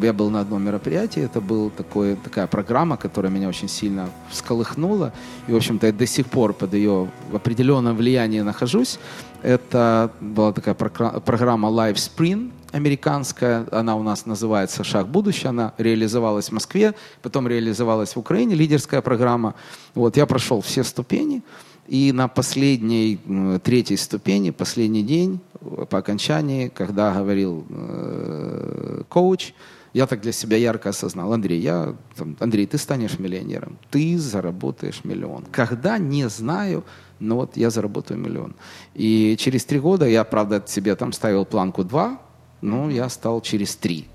я был на одном мероприятии, это была такая программа, которая меня очень сильно всколыхнула, и, в общем-то, я до сих пор под ее определенном влиянии нахожусь. Это была такая программа Live Sprint, американская, она у нас называется «Шаг будущего», она реализовалась в Москве, потом реализовалась в Украине, лидерская программа. Вот, я прошел все ступени, и на последней, третьей ступени, последний день по окончании, когда говорил э, коуч, я так для себя ярко осознал, Андрей, я, там, Андрей, ты станешь миллионером, ты заработаешь миллион. Когда, не знаю, но вот я заработаю миллион. И через три года я, правда, себе там ставил планку два, но я стал через три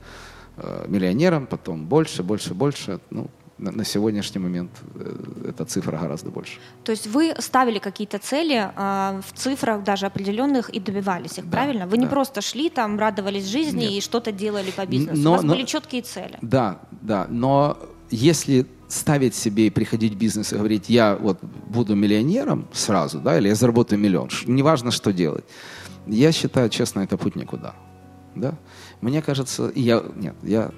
э, миллионером, потом больше, больше, больше. Ну, на, на сегодняшний момент э, эта цифра гораздо больше. То есть вы ставили какие-то цели э, в цифрах даже определенных и добивались их, да, правильно? Вы да. не просто шли там, радовались жизни Нет. и что-то делали по бизнесу. Но, У вас но, были четкие цели. Да, да. Но если ставить себе и приходить в бизнес и говорить, я вот буду миллионером сразу, да, или я заработаю миллион, неважно, что делать. Я считаю, честно, это путь никуда. Да? Мне кажется, я, нет, я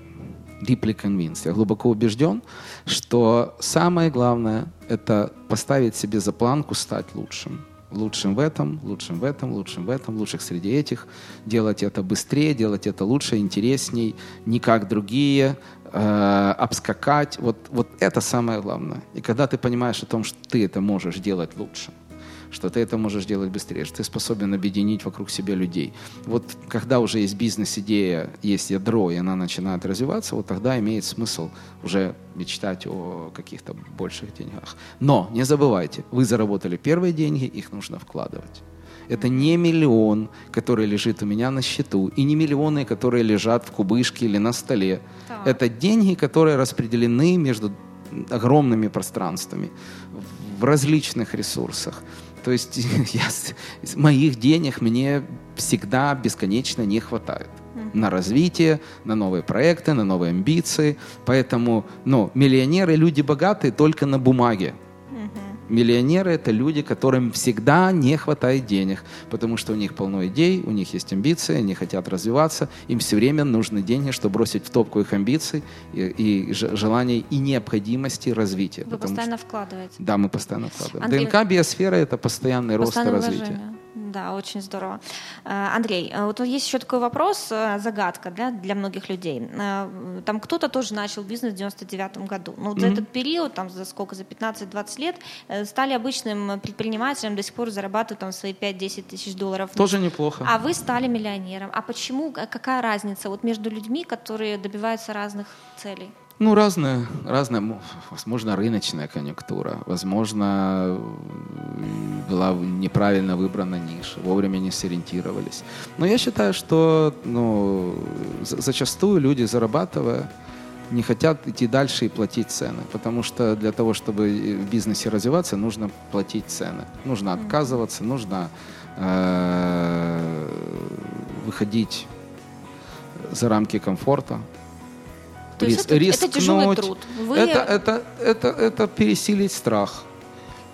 deeply convinced, я глубоко убежден, что самое главное – это поставить себе за планку стать лучшим. Лучшим в этом, лучшим в этом, лучшим в этом, лучших среди этих. Делать это быстрее, делать это лучше, интересней, не как другие, э, обскакать. Вот, вот это самое главное. И когда ты понимаешь о том, что ты это можешь делать лучше – что ты это можешь делать быстрее, что ты способен объединить вокруг себя людей. Вот когда уже есть бизнес-идея, есть ядро, и она начинает развиваться, вот тогда имеет смысл уже мечтать о каких-то больших деньгах. Но не забывайте, вы заработали первые деньги, их нужно вкладывать. Это не миллион, который лежит у меня на счету, и не миллионы, которые лежат в кубышке или на столе. Так. Это деньги, которые распределены между огромными пространствами в различных ресурсах. То есть я, моих денег мне всегда бесконечно не хватает на развитие, на новые проекты, на новые амбиции. Поэтому ну, миллионеры, люди богатые только на бумаге. Миллионеры – это люди, которым всегда не хватает денег, потому что у них полно идей, у них есть амбиции, они хотят развиваться, им все время нужны деньги, чтобы бросить в топку их амбиций и, и желаний и необходимости развития. Вы постоянно что, вкладываете. Да, мы постоянно вкладываем. Андрей, ДНК биосфера – это постоянный рост и развитие. Да, очень здорово. Э, Андрей, э, вот есть еще такой вопрос, э, загадка да, для многих людей. Там кто-то тоже начал бизнес в 99 году. Но вот mm-hmm. за этот период, там за сколько, за 15-20 лет, стали обычным предпринимателем, до сих пор зарабатывают там свои 5-10 тысяч долларов. Тоже неплохо. А вы стали миллионером. А почему, какая разница вот между людьми, которые добиваются разных целей? Ну, разная, разная, возможно, рыночная конъюнктура, возможно, была неправильно выбрана ниша, вовремя не сориентировались. Но я считаю, что ну, зачастую люди, зарабатывая, не хотят идти дальше и платить цены, потому что для того, чтобы в бизнесе развиваться, нужно платить цены. Нужно отказываться, нужно э, выходить за рамки комфорта, то риск, это, рискнуть. Это тяжелый труд. Вы... Это, это, это, это пересилить страх.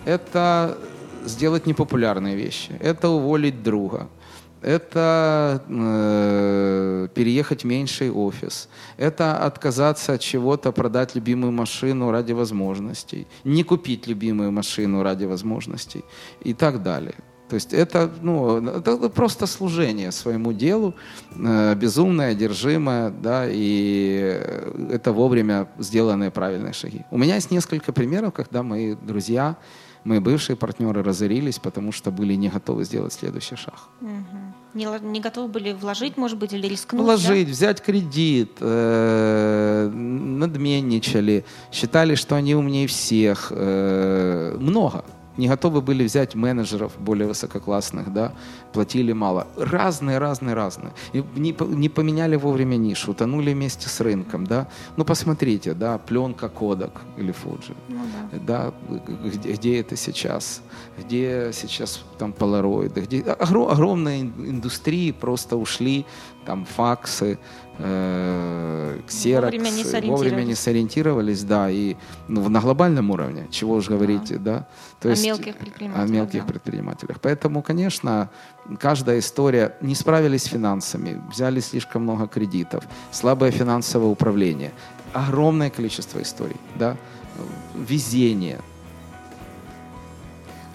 Это сделать непопулярные вещи. Это уволить друга. Это э, переехать в меньший офис. Это отказаться от чего-то, продать любимую машину ради возможностей. Не купить любимую машину ради возможностей. И так далее. То есть это, ну, это просто служение своему делу, э, безумное, одержимое, да, и это вовремя сделанные правильные шаги. У меня есть несколько примеров, когда мои друзья, мои бывшие партнеры разорились, потому что были не готовы сделать следующий шаг. Не, не готовы были вложить, может быть, или рискнуть? Вложить, да? взять кредит, э, надменничали, считали, что они умнее всех. Э, много не готовы были взять менеджеров более высококлассных, да, платили мало. Разные, разные, разные. И не, не поменяли вовремя нишу, утонули вместе с рынком, да. Ну, посмотрите, да, пленка Kodak или Fuji, ну, да. да, где, где это сейчас, где сейчас там полароиды, где огромные индустрии просто ушли, там факсы, э, вовремя не, вовремя не сориентировались, да, и ну, на глобальном уровне, чего уж говорить, да, да то о есть, мелких предпринимателях. О мелких да. предпринимателях. Поэтому, конечно, каждая история, не справились с финансами, взяли слишком много кредитов, слабое финансовое управление, огромное количество историй, да, везение,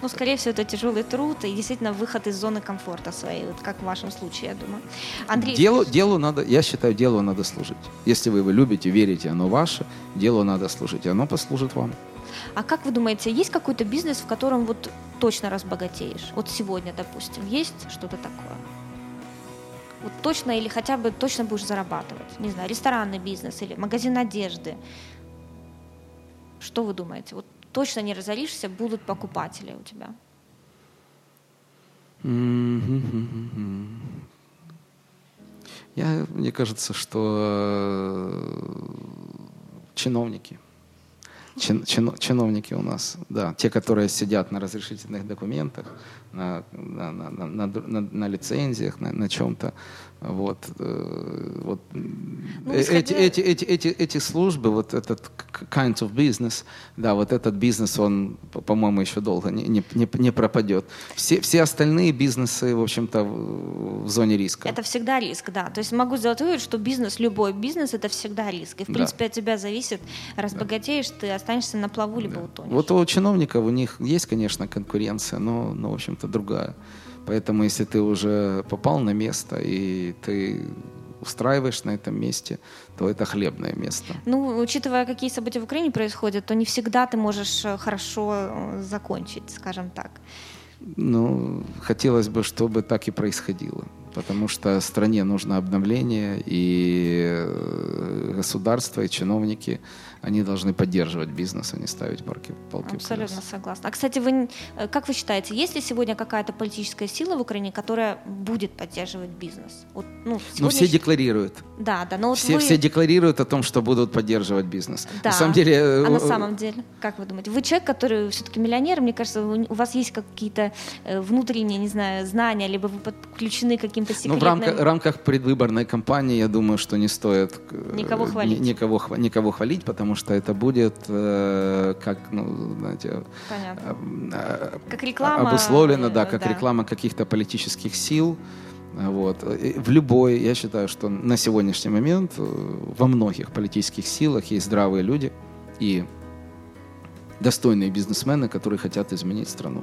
ну, скорее всего, это тяжелый труд и действительно выход из зоны комфорта своей, вот как в вашем случае, я думаю. Андрей, делу, делу надо, я считаю, делу надо служить. Если вы его любите, верите, оно ваше, делу надо служить, и оно послужит вам. А как вы думаете, есть какой-то бизнес, в котором вот точно разбогатеешь? Вот сегодня, допустим, есть что-то такое? Вот точно или хотя бы точно будешь зарабатывать? Не знаю, ресторанный бизнес или магазин одежды. Что вы думаете? Вот точно не разоришься, будут покупатели у тебя. Я, мне кажется, что э, чиновники, чин, чин, чиновники у нас, да, те, которые сидят на разрешительных документах, на, на, на, на, на, на лицензиях, на, на чем-то, вот, э, вот ну, эти, эти, эти, эти, эти службы, вот этот kind of business, да, вот этот бизнес, он, по-моему, еще долго не, не, не пропадет. Все, все остальные бизнесы, в общем-то, в, в зоне риска. Это всегда риск, да. То есть могу сделать вывод, что бизнес, любой бизнес, это всегда риск. И, в принципе, да. от тебя зависит, разбогатеешь, да. ты останешься на плаву, либо да. утонешь. Вот у чиновников, у них есть, конечно, конкуренция, но, но в общем-то, другая. Поэтому если ты уже попал на место и ты устраиваешь на этом месте, то это хлебное место. Ну, учитывая, какие события в Украине происходят, то не всегда ты можешь э, хорошо э, закончить, скажем так. Ну, хотелось бы, чтобы так и происходило потому что стране нужно обновление, и э, государство, и чиновники, они должны поддерживать бизнес, а не ставить палки, палки Абсолютно согласна. А, кстати, вы, э, как вы считаете, есть ли сегодня какая-то политическая сила в Украине, которая будет поддерживать бизнес? Вот, ну, сегодня... ну, все декларируют. Да, да. Но вот все, вы... все декларируют о том, что будут поддерживать бизнес. Да. На самом деле... А на самом деле, как вы думаете? Вы человек, который все-таки миллионер, мне кажется, у вас есть какие-то э, внутренние, не знаю, знания, либо вы подключены каким каким-то секретным... Ну, в рамках, рамках предвыборной кампании, я думаю, что не стоит э, никого хвалить, никого, никого хвалить потому что это будет э, как, ну, знаете... Понятно. Э, как реклама. Обусловлено, да, как да. реклама каких-то политических сил. Вот. В любой, я считаю, что на сегодняшний момент э, во многих политических силах есть здравые люди и достойные бизнесмены, которые хотят изменить страну.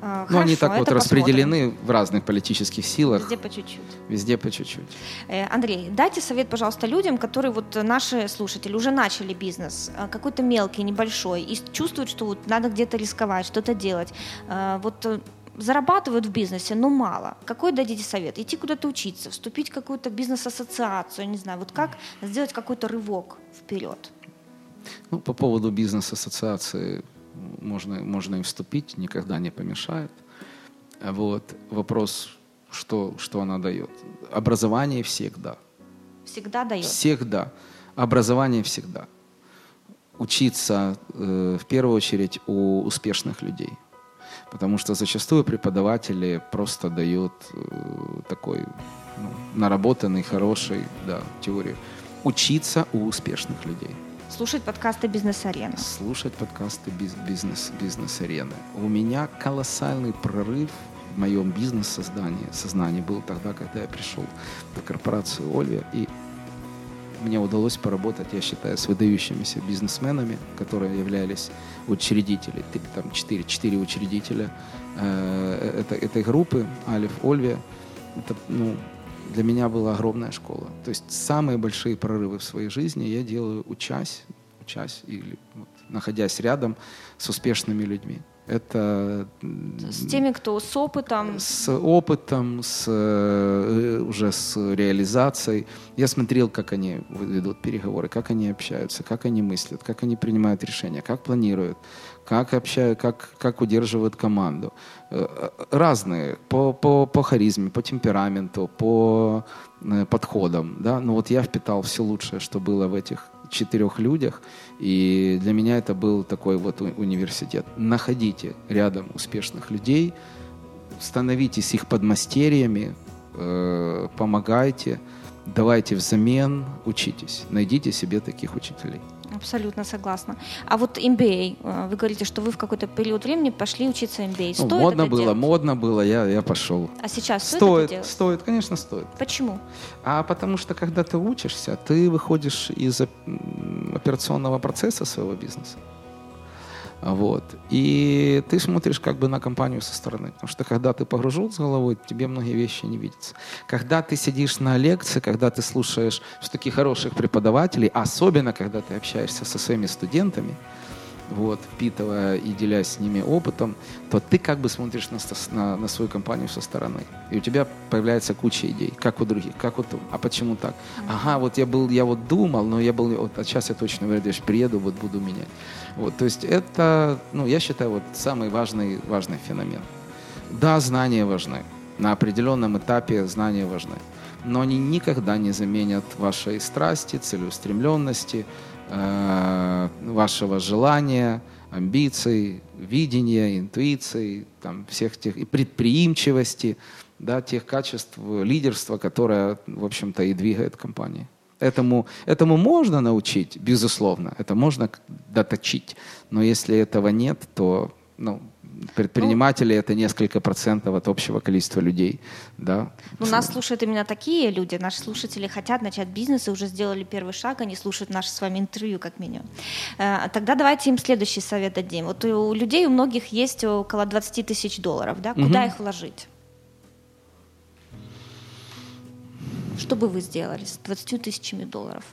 А, ну, они так вот распределены в разных политических силах. Везде по чуть-чуть. Везде по чуть-чуть. Э, Андрей, дайте совет, пожалуйста, людям, которые вот наши слушатели уже начали бизнес, э, какой-то мелкий, небольшой, и чувствуют, что вот надо где-то рисковать, что-то делать. Э, вот зарабатывают в бизнесе, но мало. Какой дадите совет? Идти куда-то учиться, вступить в какую-то бизнес-ассоциацию, не знаю, вот как сделать какой-то рывок вперед? Ну, по поводу бизнес-ассоциации можно, можно им вступить, никогда не помешает. Вот. Вопрос, что, что она дает. Образование всегда. Всегда дает? Всегда. Образование всегда. Учиться э, в первую очередь у успешных людей. Потому что зачастую преподаватели просто дают э, такой ну, наработанный, хороший да, теорию. Учиться у успешных людей. Слушать подкасты «Бизнес-арены». Слушать подкасты бизнес, «Бизнес-арены». У меня колоссальный прорыв в моем бизнес-создании, сознании был тогда, когда я пришел в корпорацию «Ольвия», и мне удалось поработать, я считаю, с выдающимися бизнесменами, которые являлись учредители, там четыре, четыре учредителя э, этой, этой группы, Алиф, Ольвия. Это, ну, для меня была огромная школа. То есть самые большие прорывы в своей жизни я делаю учась, учась или вот, находясь рядом с успешными людьми. Это с теми, кто с опытом. С опытом, с, э, уже с реализацией. Я смотрел, как они ведут переговоры, как они общаются, как они мыслят, как они принимают решения, как планируют, как общают, как, как удерживают команду. Э, разные по, по, по харизме, по темпераменту, по э, подходам. Да? Но вот я впитал все лучшее, что было в этих четырех людях. И для меня это был такой вот университет. Находите рядом успешных людей, становитесь их подмастерьями, э, помогайте, давайте взамен, учитесь. Найдите себе таких учителей. Абсолютно согласна. А вот MBA, э, вы говорите, что вы в какой-то период времени пошли учиться MBA. Ну, стоит ну, модно это было, делать? модно было, я, я пошел. А сейчас стоит, стоит это делать? Стоит, конечно, стоит. Почему? А потому что, когда ты учишься, ты выходишь из операционного процесса своего бизнеса. Вот. И ты смотришь как бы на компанию со стороны. Потому что когда ты погружен с головой, тебе многие вещи не видятся. Когда ты сидишь на лекции, когда ты слушаешь все-таки хороших преподавателей, особенно когда ты общаешься со своими студентами, вот, впитывая и делясь с ними опытом, то ты как бы смотришь на, на, на свою компанию со стороны. И у тебя появляется куча идей, как у других, как вот, а почему так? Ага, вот я был, я вот думал, но я был, вот, а сейчас я точно вернусь, приеду, вот буду менять. Вот, то есть это, ну, я считаю, вот самый важный, важный феномен. Да, знания важны. На определенном этапе знания важны. Но они никогда не заменят вашей страсти, целеустремленности, вашего желания, амбиций, видения, интуиции, там, всех тех, и предприимчивости, да, тех качеств лидерства, которое, в общем-то, и двигает компанией. Этому, этому можно научить, безусловно, это можно доточить. Но если этого нет, то ну, предприниматели ну, это несколько процентов от общего количества людей. Да? Ну, нас слушают именно такие люди. Наши слушатели хотят начать бизнес и уже сделали первый шаг, они слушают наше с вами интервью как минимум. Э, тогда давайте им следующий совет дадим. Вот у людей у многих есть около 20 тысяч долларов. Да? Куда угу. их вложить? Что бы вы сделали с 20 тысячами долларов?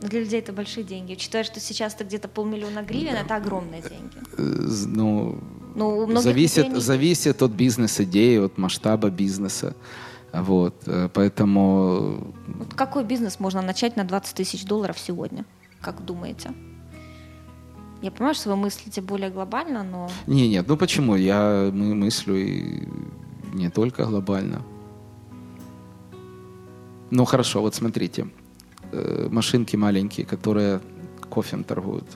Для людей это большие деньги. Учитывая, что сейчас это где-то полмиллиона гривен, это огромные деньги. Э, ну, ну зависит, людей... зависит от бизнес-идеи, от масштаба бизнеса. Вот, э, поэтому... Вот какой бизнес можно начать на 20 тысяч долларов сегодня, как думаете? Я понимаю, что вы мыслите более глобально, но... Не, нет, ну почему? Я мы мыслю и не только глобально. Ну хорошо, вот смотрите. Э, машинки маленькие, которые кофем торгуют,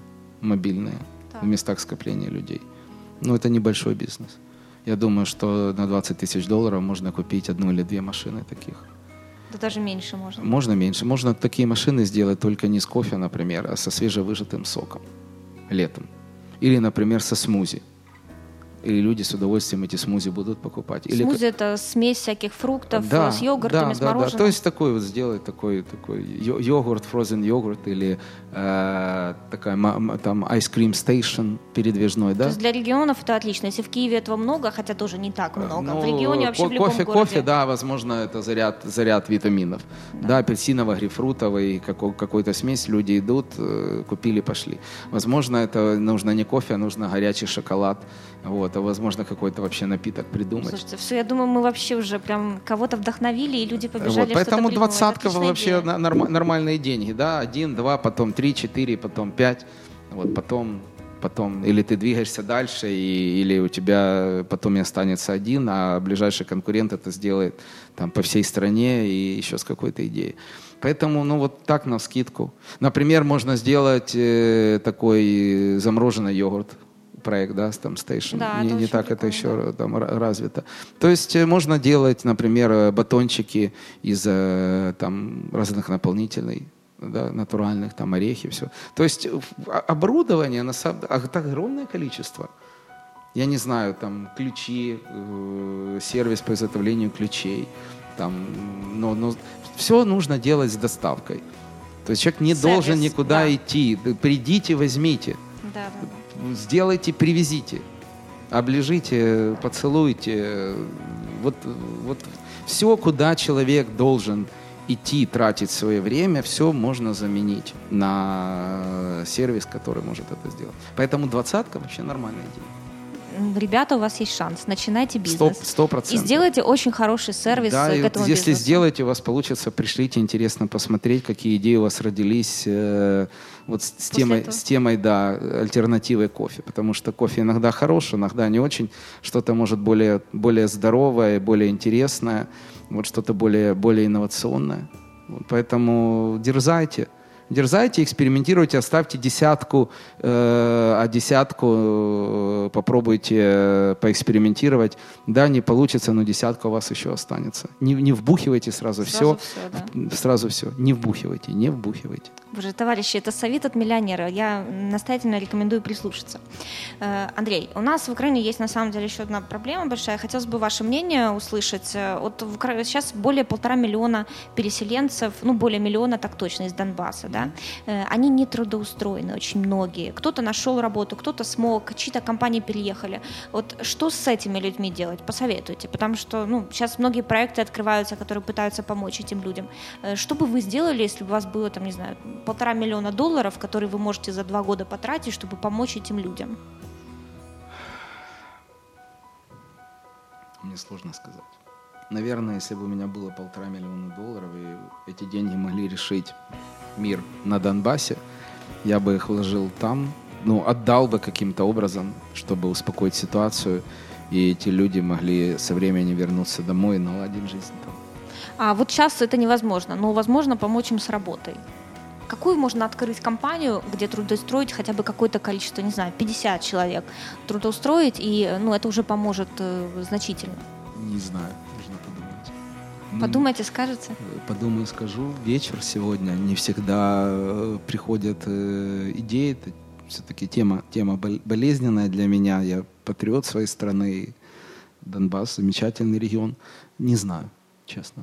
мобильные, так. в местах скопления людей. Ну это небольшой бизнес. Я думаю, что на 20 тысяч долларов можно купить одну или две машины таких. Да даже меньше можно. Можно меньше. Можно такие машины сделать только не с кофе, например, а со свежевыжатым соком летом. Или, например, со смузи и люди с удовольствием эти смузи будут покупать. Или... Смузи это смесь всяких фруктов да, с йогуртами, да, с мороженым. Да, да. То есть такой вот сделать такой, такой йогурт, frozen йогурт или э, такая там ice cream station передвижной, да? То есть для регионов это отлично. Если в Киеве этого много, хотя тоже не так много, ну, в регионе вообще в любом кофе, городе. Кофе, да, возможно, это заряд, заряд витаминов. Да, да апельсиново-грейпфрутовый, какой, какой-то смесь, люди идут, э, купили, пошли. Возможно, это нужно не кофе, а нужно горячий шоколад. Вот, а возможно какой-то вообще напиток придумать. Слушайте, все, я думаю, мы вообще уже прям кого-то вдохновили, и люди побежали вот, Поэтому двадцатка вообще норм, нормальные деньги, да, один, два, потом три, четыре, потом пять, вот, потом потом или ты двигаешься дальше, и, или у тебя потом и останется один, а ближайший конкурент это сделает там по всей стране и еще с какой-то идеей. Поэтому, ну вот так на скидку. Например, можно сделать э, такой замороженный йогурт проект, да, там Station. Да, не, не так прикольно. это еще там развито. То есть э, можно делать, например, э, батончики из э, там разных наполнителей, да, натуральных, там орехи, все. То есть оборудование на самом деле, огромное количество. Я не знаю, там ключи, сервис по изготовлению ключей, там, но, но все нужно делать с доставкой. То есть человек не сервис, должен никуда да. идти. Придите, возьмите. Да, да сделайте, привезите, оближите, поцелуйте. Вот, вот все, куда человек должен идти тратить свое время, все можно заменить на сервис, который может это сделать. Поэтому двадцатка вообще нормальная идея ребята, у вас есть шанс. Начинайте бизнес. Сто процентов. И сделайте очень хороший сервис да, к этому вот если бизнесу. сделаете, у вас получится, пришлите, интересно посмотреть, какие идеи у вас родились э, вот с, с темой, с темой, да, альтернативой кофе. Потому что кофе иногда хорош, иногда не очень. Что-то может более, более здоровое, более интересное, вот что-то более, более инновационное. Поэтому дерзайте дерзайте, экспериментируйте, оставьте десятку, э, а десятку э, попробуйте э, поэкспериментировать. Да, не получится, но десятка у вас еще останется. Не, не вбухивайте сразу, сразу все. все да. Сразу все. Не вбухивайте, не вбухивайте. Боже, товарищи, это совет от миллионера. Я настоятельно рекомендую прислушаться. Э, Андрей, у нас в Украине есть на самом деле еще одна проблема большая. Хотелось бы ваше мнение услышать. Вот сейчас более полтора миллиона переселенцев, ну более миллиона так точно из Донбасса, да. Э, они не трудоустроены, очень многие. Кто-то нашел работу, кто-то смог, чьи-то компании переехали. Вот что с этими людьми делать? Посоветуйте, потому что ну, сейчас многие проекты открываются, которые пытаются помочь этим людям. Э, что бы вы сделали, если бы у вас было, там, не знаю, полтора миллиона долларов, которые вы можете за два года потратить, чтобы помочь этим людям? Мне сложно сказать. Наверное, если бы у меня было полтора миллиона долларов, и эти деньги могли решить мир на Донбассе, я бы их вложил там, ну, отдал бы каким-то образом, чтобы успокоить ситуацию, и эти люди могли со временем вернуться домой и наладить жизнь там. А вот сейчас это невозможно, но возможно помочь им с работой. Какую можно открыть компанию, где трудоустроить хотя бы какое-то количество, не знаю, 50 человек, трудоустроить, и ну, это уже поможет э, значительно? Не знаю. Ну, Подумайте, скажете? Подумаю, скажу. Вечер сегодня. Не всегда э, приходят э, идеи. Это все-таки тема, тема болезненная для меня. Я патриот своей страны. Донбасс замечательный регион. Не знаю, честно.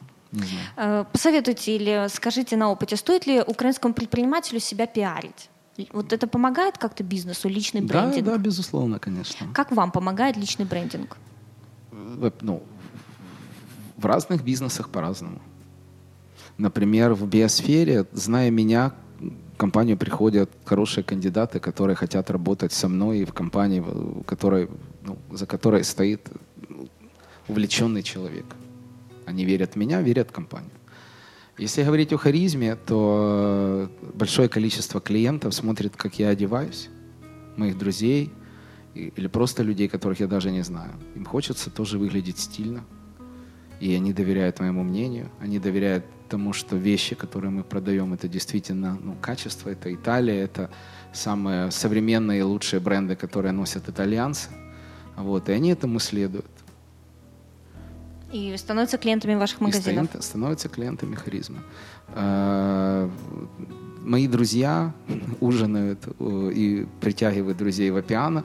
Э, посоветуйте или скажите на опыте, стоит ли украинскому предпринимателю себя пиарить? Вот это помогает как-то бизнесу, личный брендинг? Да, да, безусловно, конечно. Как вам помогает личный брендинг? Ну, в разных бизнесах по-разному. Например, в биосфере, зная меня, в компанию приходят хорошие кандидаты, которые хотят работать со мной и в компании, которой, ну, за которой стоит увлеченный человек. Они верят в меня, верят в компанию. Если говорить о харизме, то большое количество клиентов смотрит, как я одеваюсь, моих друзей или просто людей, которых я даже не знаю. Им хочется тоже выглядеть стильно. И они доверяют моему мнению, они доверяют тому, что вещи, которые мы продаем, это действительно ну, качество, это Италия, это самые современные и лучшие бренды, которые носят итальянцы. Вот, и они этому следуют. И становятся клиентами ваших магазинов. И становятся клиентами харизмы. А, мои друзья ужинают э, и притягивают друзей в Апиано,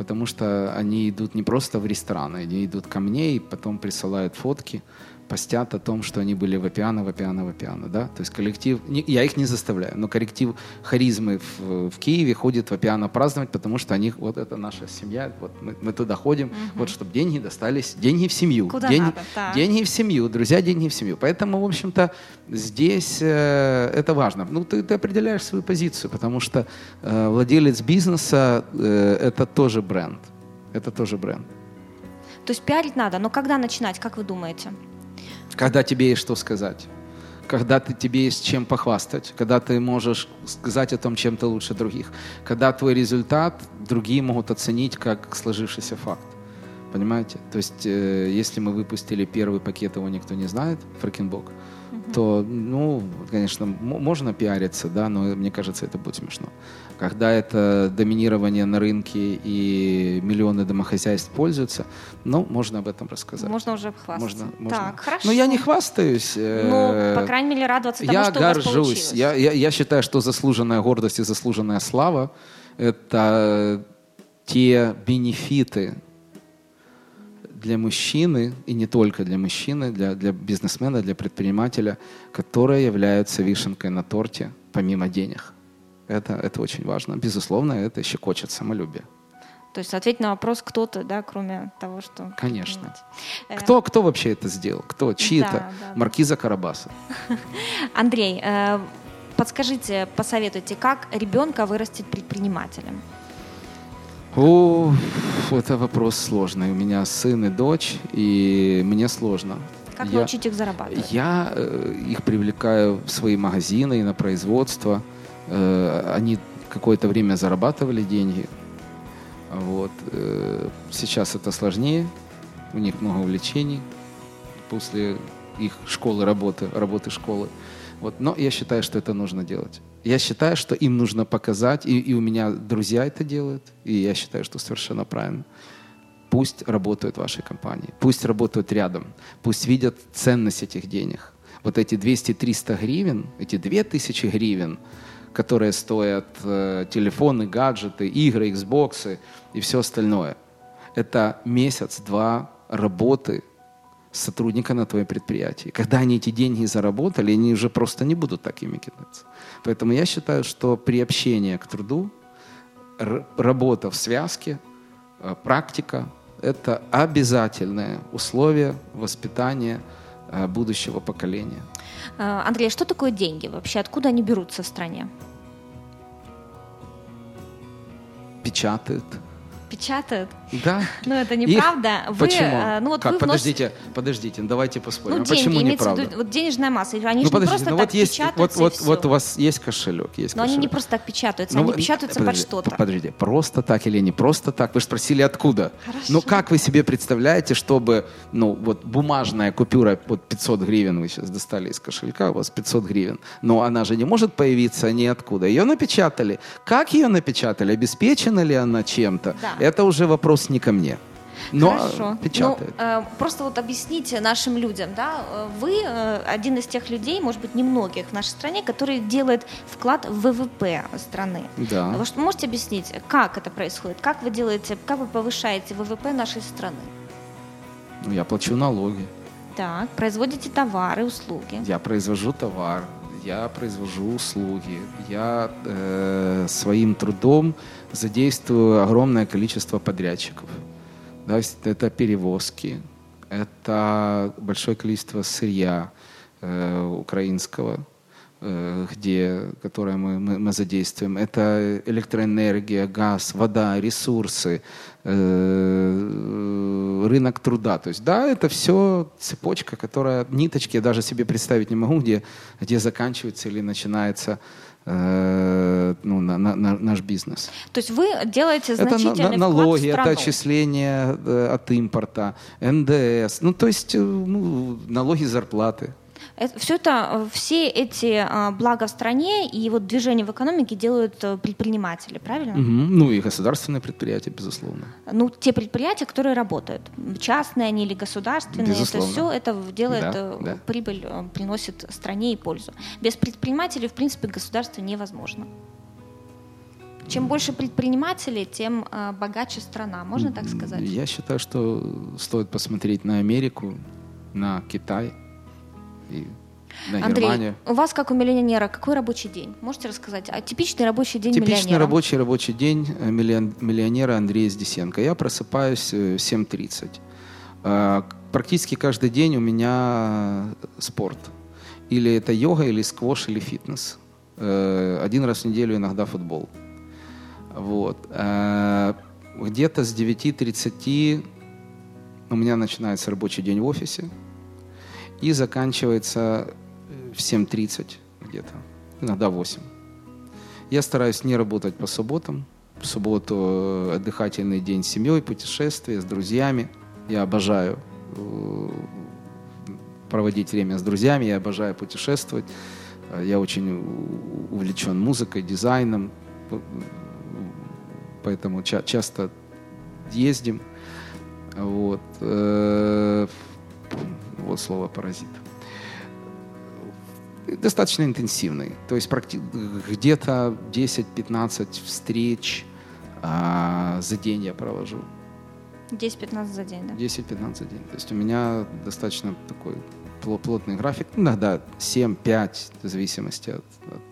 потому что они идут не просто в рестораны, они идут ко мне и потом присылают фотки постят о том, что они были в Апиано, в Апиано, в Апиано, да, то есть коллектив, не, я их не заставляю, но коллектив харизмы в, в Киеве ходит в Апиано праздновать, потому что они, вот это наша семья, вот мы, мы туда ходим, угу. вот чтобы деньги достались, деньги в семью, Куда деньги, надо, да. деньги в семью, друзья, деньги в семью, поэтому, в общем-то, здесь э, это важно, ну, ты, ты определяешь свою позицию, потому что э, владелец бизнеса э, это тоже бренд, это тоже бренд. То есть пиарить надо, но когда начинать, как вы думаете? Когда тебе есть что сказать, когда ты, тебе есть чем похвастать, когда ты можешь сказать о том, чем ты лучше других, когда твой результат другие могут оценить как сложившийся факт. Понимаете? То есть, э, если мы выпустили первый пакет, его никто не знает, Фрекенбок, угу. то, ну, конечно, можно пиариться, да, но мне кажется, это будет смешно. Когда это доминирование на рынке и миллионы домохозяйств пользуются, ну, можно об этом рассказать. Можно уже хвастаться. Можно, можно. Так, хорошо. Но я не хвастаюсь. Э, ну, по крайней мере, радоваться тому, я что горжусь. у вас получилось. Я, я, я считаю, что заслуженная гордость и заслуженная слава – это те бенефиты, для мужчины, и не только для мужчины, для, для бизнесмена, для предпринимателя, которые являются вишенкой на торте, помимо денег. Это, это очень важно. Безусловно, это щекочет самолюбие. То есть ответить на вопрос кто-то, да, кроме того, что... Конечно. Э, кто, кто вообще это сделал? Кто? Чьи это? Да, да. Маркиза Карабаса. Андрей, э, подскажите, посоветуйте, как ребенка вырастить предпринимателем? О, это вопрос сложный. У меня сын и дочь, и мне сложно. Как я, научить их зарабатывать? Я э, их привлекаю в свои магазины и на производство. Э, они какое-то время зарабатывали деньги. Вот. Э, сейчас это сложнее. У них много увлечений после их школы, работы, работы школы. Вот. Но я считаю, что это нужно делать. Я считаю, что им нужно показать, и, и у меня друзья это делают, и я считаю, что совершенно правильно. Пусть работают в вашей компании, пусть работают рядом, пусть видят ценность этих денег. Вот эти 200-300 гривен, эти 2000 гривен, которые стоят э, телефоны, гаджеты, игры, Xbox и все остальное, это месяц-два работы сотрудника на твоем предприятии. Когда они эти деньги заработали, они уже просто не будут такими кидаться. Поэтому я считаю, что приобщение к труду, работа в связке, э, практика – это обязательное условие воспитания э, будущего поколения. Э, Андрей, а что такое деньги вообще? Откуда они берутся в стране? Печатают – печатают. Да. Но это неправда. Вы, Почему? Э, ну, вот как? Вы подождите, подождите, давайте поспорим. Ну, а деньги, почему неправда? Виду, вот денежная масса. Они ну, же подождите, не просто ну, так вот есть, Вот, вот, вот у вас есть кошелек, есть Но кошелек. они не просто так печатаются, ну, они печатаются подожди, под что-то. Подождите, просто так или не просто так? Вы же спросили, откуда? Хорошо. Ну, как вы себе представляете, чтобы, ну, вот бумажная купюра, вот 500 гривен вы сейчас достали из кошелька, у вас 500 гривен, но она же не может появиться ниоткуда. Ее напечатали. Как ее напечатали? Обеспечена ли она чем-то? Да. Это уже вопрос не ко мне. Но Хорошо. Ну, э, просто вот объясните нашим людям, да, вы э, один из тех людей, может быть, немногих в нашей стране, который делает вклад в ВВП страны. Да. Вы можете объяснить, как это происходит, как вы делаете, как вы повышаете ВВП нашей страны? Ну, я плачу налоги. Так, производите товары, услуги. Я произвожу товар, я произвожу услуги, я э, своим трудом задействую огромное количество подрядчиков. Да, это перевозки, это большое количество сырья э, украинского, э, где, которое мы, мы, мы задействуем. Это электроэнергия, газ, вода, ресурсы, э, рынок труда. То есть, да, это все цепочка, которая, ниточки я даже себе представить не могу, где, где заканчивается или начинается ну, на, на, на наш бизнес. То есть вы делаете значительный это на, налоги, в страну. это отчисления э, от импорта, НДС, ну то есть э, ну, налоги зарплаты. Это, все это, э, все эти а, блага в стране и вот движение в экономике делают э, предприниматели, правильно? Угу. Ну и государственные предприятия, безусловно. Ну, те предприятия, которые работают, частные они или государственные, безусловно. это все это делает да, э, да. прибыль, приносит стране и пользу. Без предпринимателей, в принципе, государство невозможно. Чем больше предпринимателей, тем э, богаче страна, можно так сказать? Я считаю, что стоит посмотреть на Америку, на Китай, и на Андрей, Германию. у вас, как у миллионера, какой рабочий день? Можете рассказать? А типичный рабочий день Типичный миллионера? рабочий рабочий день э, миллионера Андрея Здесенко. Я просыпаюсь в 7.30. Э, практически каждый день у меня спорт. Или это йога, или сквош, или фитнес. Э, один раз в неделю иногда футбол. Вот. Где-то с 9.30 у меня начинается рабочий день в офисе и заканчивается в 7.30 где-то, иногда 8. Я стараюсь не работать по субботам. В субботу э, отдыхательный день с семьей, путешествия, с друзьями. Я обожаю э, проводить время с друзьями, я обожаю путешествовать. Я очень увлечен музыкой, дизайном, поэтому ча- часто ездим. Вот. Вот слово паразит. Достаточно интенсивный. То есть где-то 10-15 встреч а, за день я провожу. 10-15 за день, да? 10-15 за день. То есть у меня достаточно такой плотный график, иногда 7-5, в зависимости от,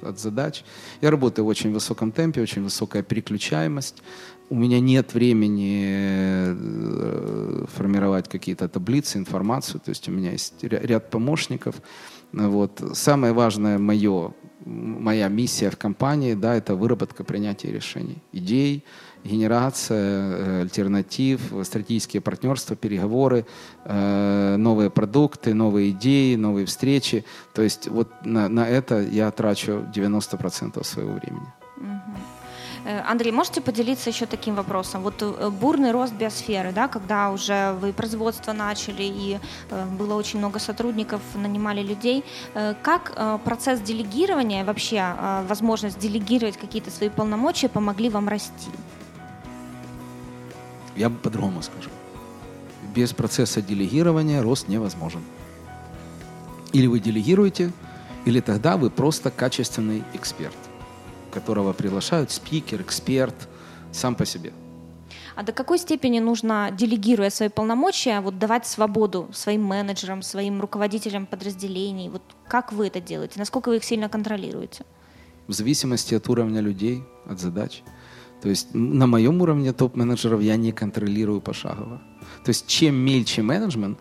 от, от задач. Я работаю в очень высоком темпе, очень высокая переключаемость. У меня нет времени э, формировать какие-то таблицы, информацию, то есть у меня есть ряд помощников. Вот. Самое важное мое, моя миссия в компании, да, это выработка принятия решений, идей, генерация э, альтернатив, стратегические партнерства, переговоры, э, новые продукты, новые идеи, новые встречи. То есть вот на, на это я трачу 90% своего времени. Э, Андрей, можете поделиться еще таким вопросом? Вот бурный рост биосферы, да, когда уже вы производство начали и было очень много сотрудников, нанимали людей. Как процесс делегирования, вообще возможность делегировать какие-то свои полномочия помогли вам расти? Я по-другому скажу. Без процесса делегирования рост невозможен. Или вы делегируете, или тогда вы просто качественный эксперт, которого приглашают спикер, эксперт сам по себе. А до какой степени нужно, делегируя свои полномочия, вот давать свободу своим менеджерам, своим руководителям подразделений? Вот как вы это делаете? Насколько вы их сильно контролируете? В зависимости от уровня людей, от задач. То есть на моем уровне топ-менеджеров я не контролирую пошагово. То есть чем мельче менеджмент,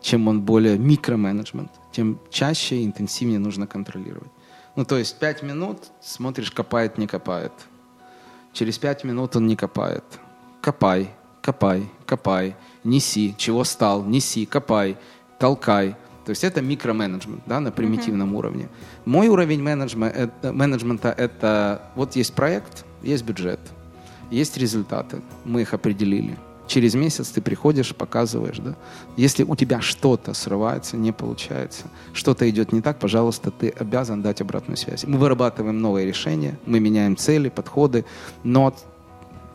чем он более микроменеджмент, тем чаще и интенсивнее нужно контролировать. Ну, то есть пять минут смотришь, копает, не копает. Через пять минут он не копает. Копай, копай, копай, неси, чего стал, неси, копай, толкай. То есть это микроменеджмент да, на примитивном mm-hmm. уровне. Мой уровень менеджмента, э, менеджмента это вот есть проект, есть бюджет, есть результаты, мы их определили. Через месяц ты приходишь, показываешь, да. Если у тебя что-то срывается, не получается, что-то идет не так, пожалуйста, ты обязан дать обратную связь. Мы вырабатываем новые решения, мы меняем цели, подходы, но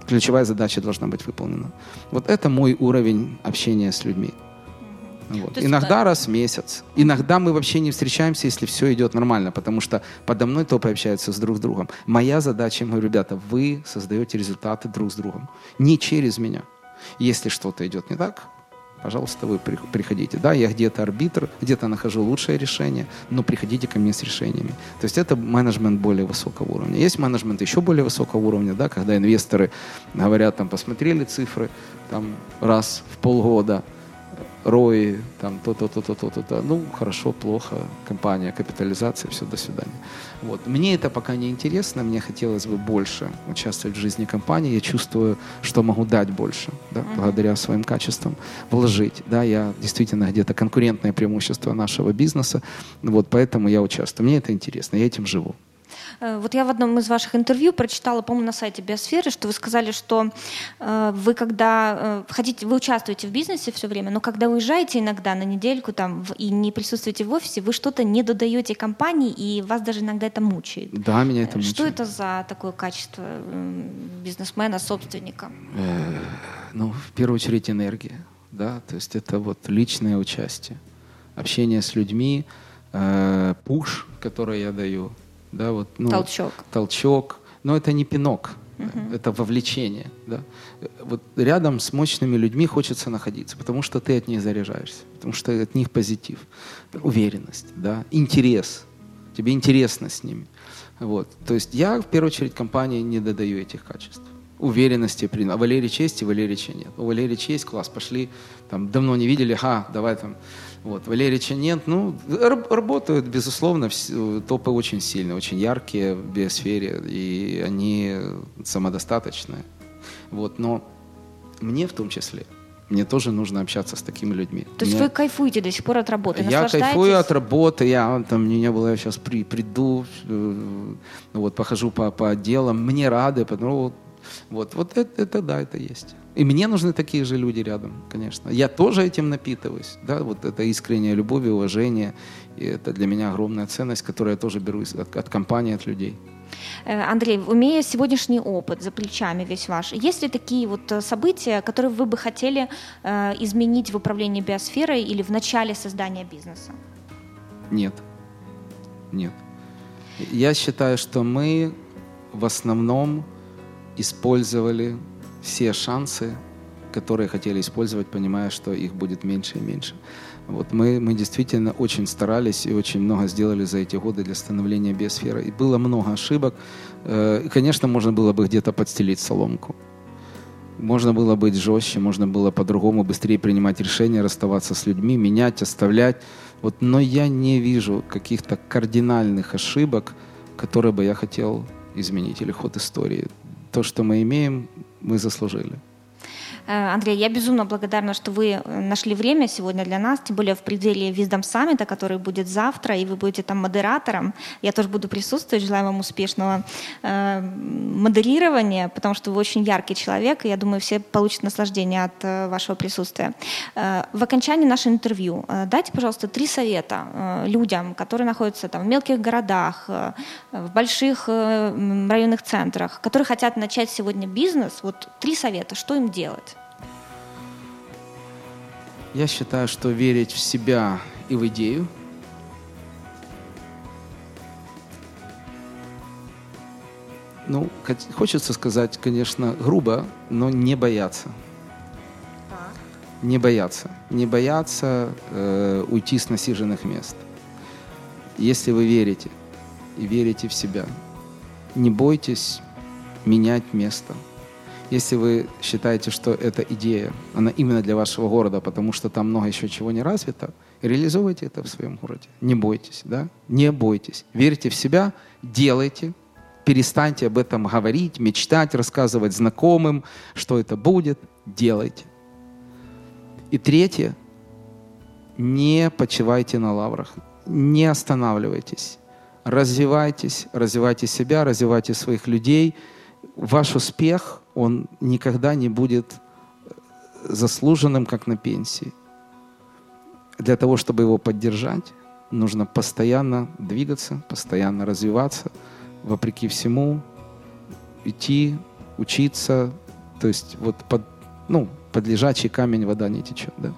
ключевая задача должна быть выполнена. Вот это мой уровень общения с людьми. Вот. Иногда да. раз в месяц. Иногда мы вообще не встречаемся, если все идет нормально, потому что подо мной топы общаются с друг с другом. Моя задача, говорю, ребята, вы создаете результаты друг с другом, не через меня. Если что-то идет не так, пожалуйста, вы приходите. Да, я где-то арбитр, где-то нахожу лучшее решение, но приходите ко мне с решениями. То есть это менеджмент более высокого уровня. Есть менеджмент еще более высокого уровня, да, когда инвесторы говорят, там, посмотрели цифры, там, раз в полгода, ROI, там то-то, то-то, то-то, то. Ну, хорошо, плохо, компания, капитализация, все, до свидания. Вот. Мне это пока не интересно, мне хотелось бы больше участвовать в жизни компании. Я чувствую, что могу дать больше, да, uh-huh. благодаря своим качествам, вложить. Да, я действительно где-то конкурентное преимущество нашего бизнеса, вот поэтому я участвую. Мне это интересно, я этим живу. Э, вот я в одном из ваших интервью прочитала, по-моему, на сайте Биосферы, что вы сказали, что э, вы когда э, хотите, вы участвуете в бизнесе все время, но когда уезжаете иногда на недельку там и не присутствуете в офисе, вы что-то не додаете компании, и вас даже иногда это мучает. Да, меня это мучает. Что это за такое качество бизнесмена, собственника? Ну, в первую очередь энергия, да, то есть это вот личное участие, общение с людьми, пуш, который я даю, да, вот, ну, толчок. Толчок. Но это не пинок, угу. это вовлечение. Да? Вот рядом с мощными людьми хочется находиться, потому что ты от них заряжаешься, потому что от них позитив, уверенность, да? интерес. Тебе интересно с ними. Вот. То есть я в первую очередь компании не додаю этих качеств уверенности. А Валерий честь и Валерий нет. У Валерия честь, класс, пошли, там, давно не видели, ха, давай там вот, Валерича нет. Ну, работают, безусловно, топы очень сильные, очень яркие в биосфере, и они самодостаточные. Вот, но мне в том числе, мне тоже нужно общаться с такими людьми. То есть мне... вы кайфуете до сих пор от работы? Я кайфую от работы, я там не было, я сейчас при, приду, э, вот, похожу по, по отделам, мне рады, потому вот, вот это, это да, это есть. И мне нужны такие же люди рядом, конечно. Я тоже этим напитываюсь. Да? Вот это искренняя любовь и уважение. И это для меня огромная ценность, которую я тоже беру от, от компании, от людей. Э, Андрей, имея сегодняшний опыт за плечами весь ваш, есть ли такие вот э, события, которые вы бы хотели э, изменить в управлении биосферой или в начале создания бизнеса? Нет. Нет. Я считаю, что мы в основном использовали все шансы, которые хотели использовать, понимая, что их будет меньше и меньше. Вот мы, мы действительно очень старались и очень много сделали за эти годы для становления биосферы. И было много ошибок. Э, и, конечно, можно было бы где-то подстелить соломку. Можно было быть жестче, можно было по-другому быстрее принимать решения, расставаться с людьми, менять, оставлять. Вот, но я не вижу каких-то кардинальных ошибок, которые бы я хотел изменить или ход истории. То, что мы имеем, мы заслужили. Э, Андрей, я безумно благодарна, что вы э, нашли время сегодня для нас, тем более в пределе Wisdom Саммита, который будет завтра, и вы будете там модератором. Я тоже буду присутствовать. Желаю вам успешного э, модерирования, потому что вы очень яркий человек, и я думаю, все получат наслаждение от э, вашего присутствия. В окончании нашего интервью дайте, пожалуйста, три совета людям, которые находятся там в мелких городах, в больших районных центрах, которые хотят начать сегодня бизнес. Вот три совета, что им делать? Я считаю, что верить в себя и в идею ну, хочется сказать, конечно, грубо, но не бояться. Не бояться. Не бояться э, уйти с насиженных мест. Если вы верите и верите в себя, не бойтесь менять место – если вы считаете, что эта идея, она именно для вашего города, потому что там много еще чего не развито, реализуйте это в своем городе. Не бойтесь, да? Не бойтесь. Верьте в себя, делайте, перестаньте об этом говорить, мечтать, рассказывать знакомым, что это будет, делайте. И третье, не почивайте на лаврах, не останавливайтесь, развивайтесь, развивайте себя, развивайте своих людей. Ваш успех – он никогда не будет заслуженным, как на пенсии. Для того, чтобы его поддержать, нужно постоянно двигаться, постоянно развиваться, вопреки всему, идти, учиться. То есть вот под, ну, под лежачий камень вода не течет. Да?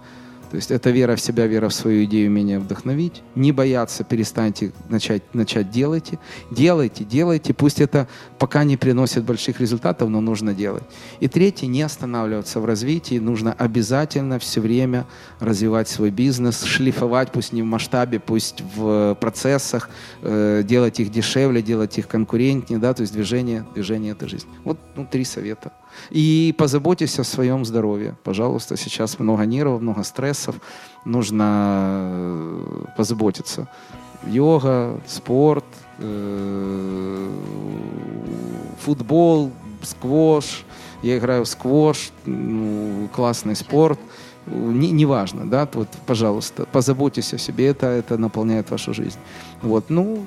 То есть это вера в себя, вера в свою идею, умение вдохновить. Не бояться, перестаньте начать, начать делайте. Делайте, делайте. Пусть это пока не приносит больших результатов, но нужно делать. И третье, не останавливаться в развитии. Нужно обязательно все время развивать свой бизнес, шлифовать, пусть не в масштабе, пусть в процессах, э, делать их дешевле, делать их конкурентнее. Да? То есть движение, движение – это жизнь. Вот ну, три совета. И позаботьтесь о своем здоровье. Пожалуйста, сейчас много нервов, много стрессов. Нужно э, позаботиться. Йога, спорт, э, футбол, сквош. Я играю в сквош, ну, классный спорт. Не, неважно, да, вот, пожалуйста, позаботьтесь о себе, это, это наполняет вашу жизнь. Вот, ну,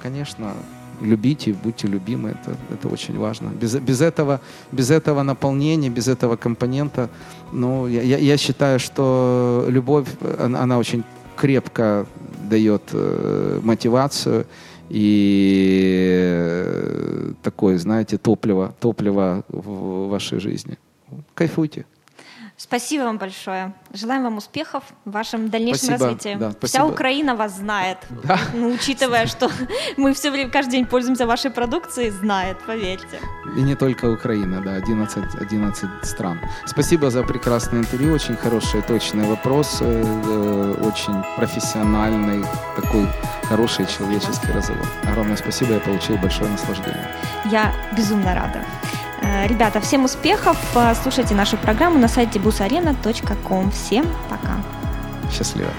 конечно, любите, будьте любимы, это, это очень важно. Без, без, этого, без этого наполнения, без этого компонента, ну, я, я считаю, что любовь, она, она очень крепко дает э, мотивацию и э, такое, знаете, топливо, топливо в вашей жизни. Кайфуйте. Спасибо вам большое. Желаем вам успехов в вашем дальнейшем спасибо, развитии. Да, Вся Украина вас знает. Да. Ну, учитывая, что мы все время, каждый день пользуемся вашей продукцией, знает, поверьте. И не только Украина, да, 11, 11 стран. Спасибо за прекрасное интервью, очень хорошие, точные вопросы, э, очень профессиональный, такой хороший человеческий разговор. Огромное спасибо, я получил большое наслаждение. Я безумно рада. Э, ребята, всем успехов. Слушайте нашу программу на сайте busarena.com. Всем пока. Счастливо.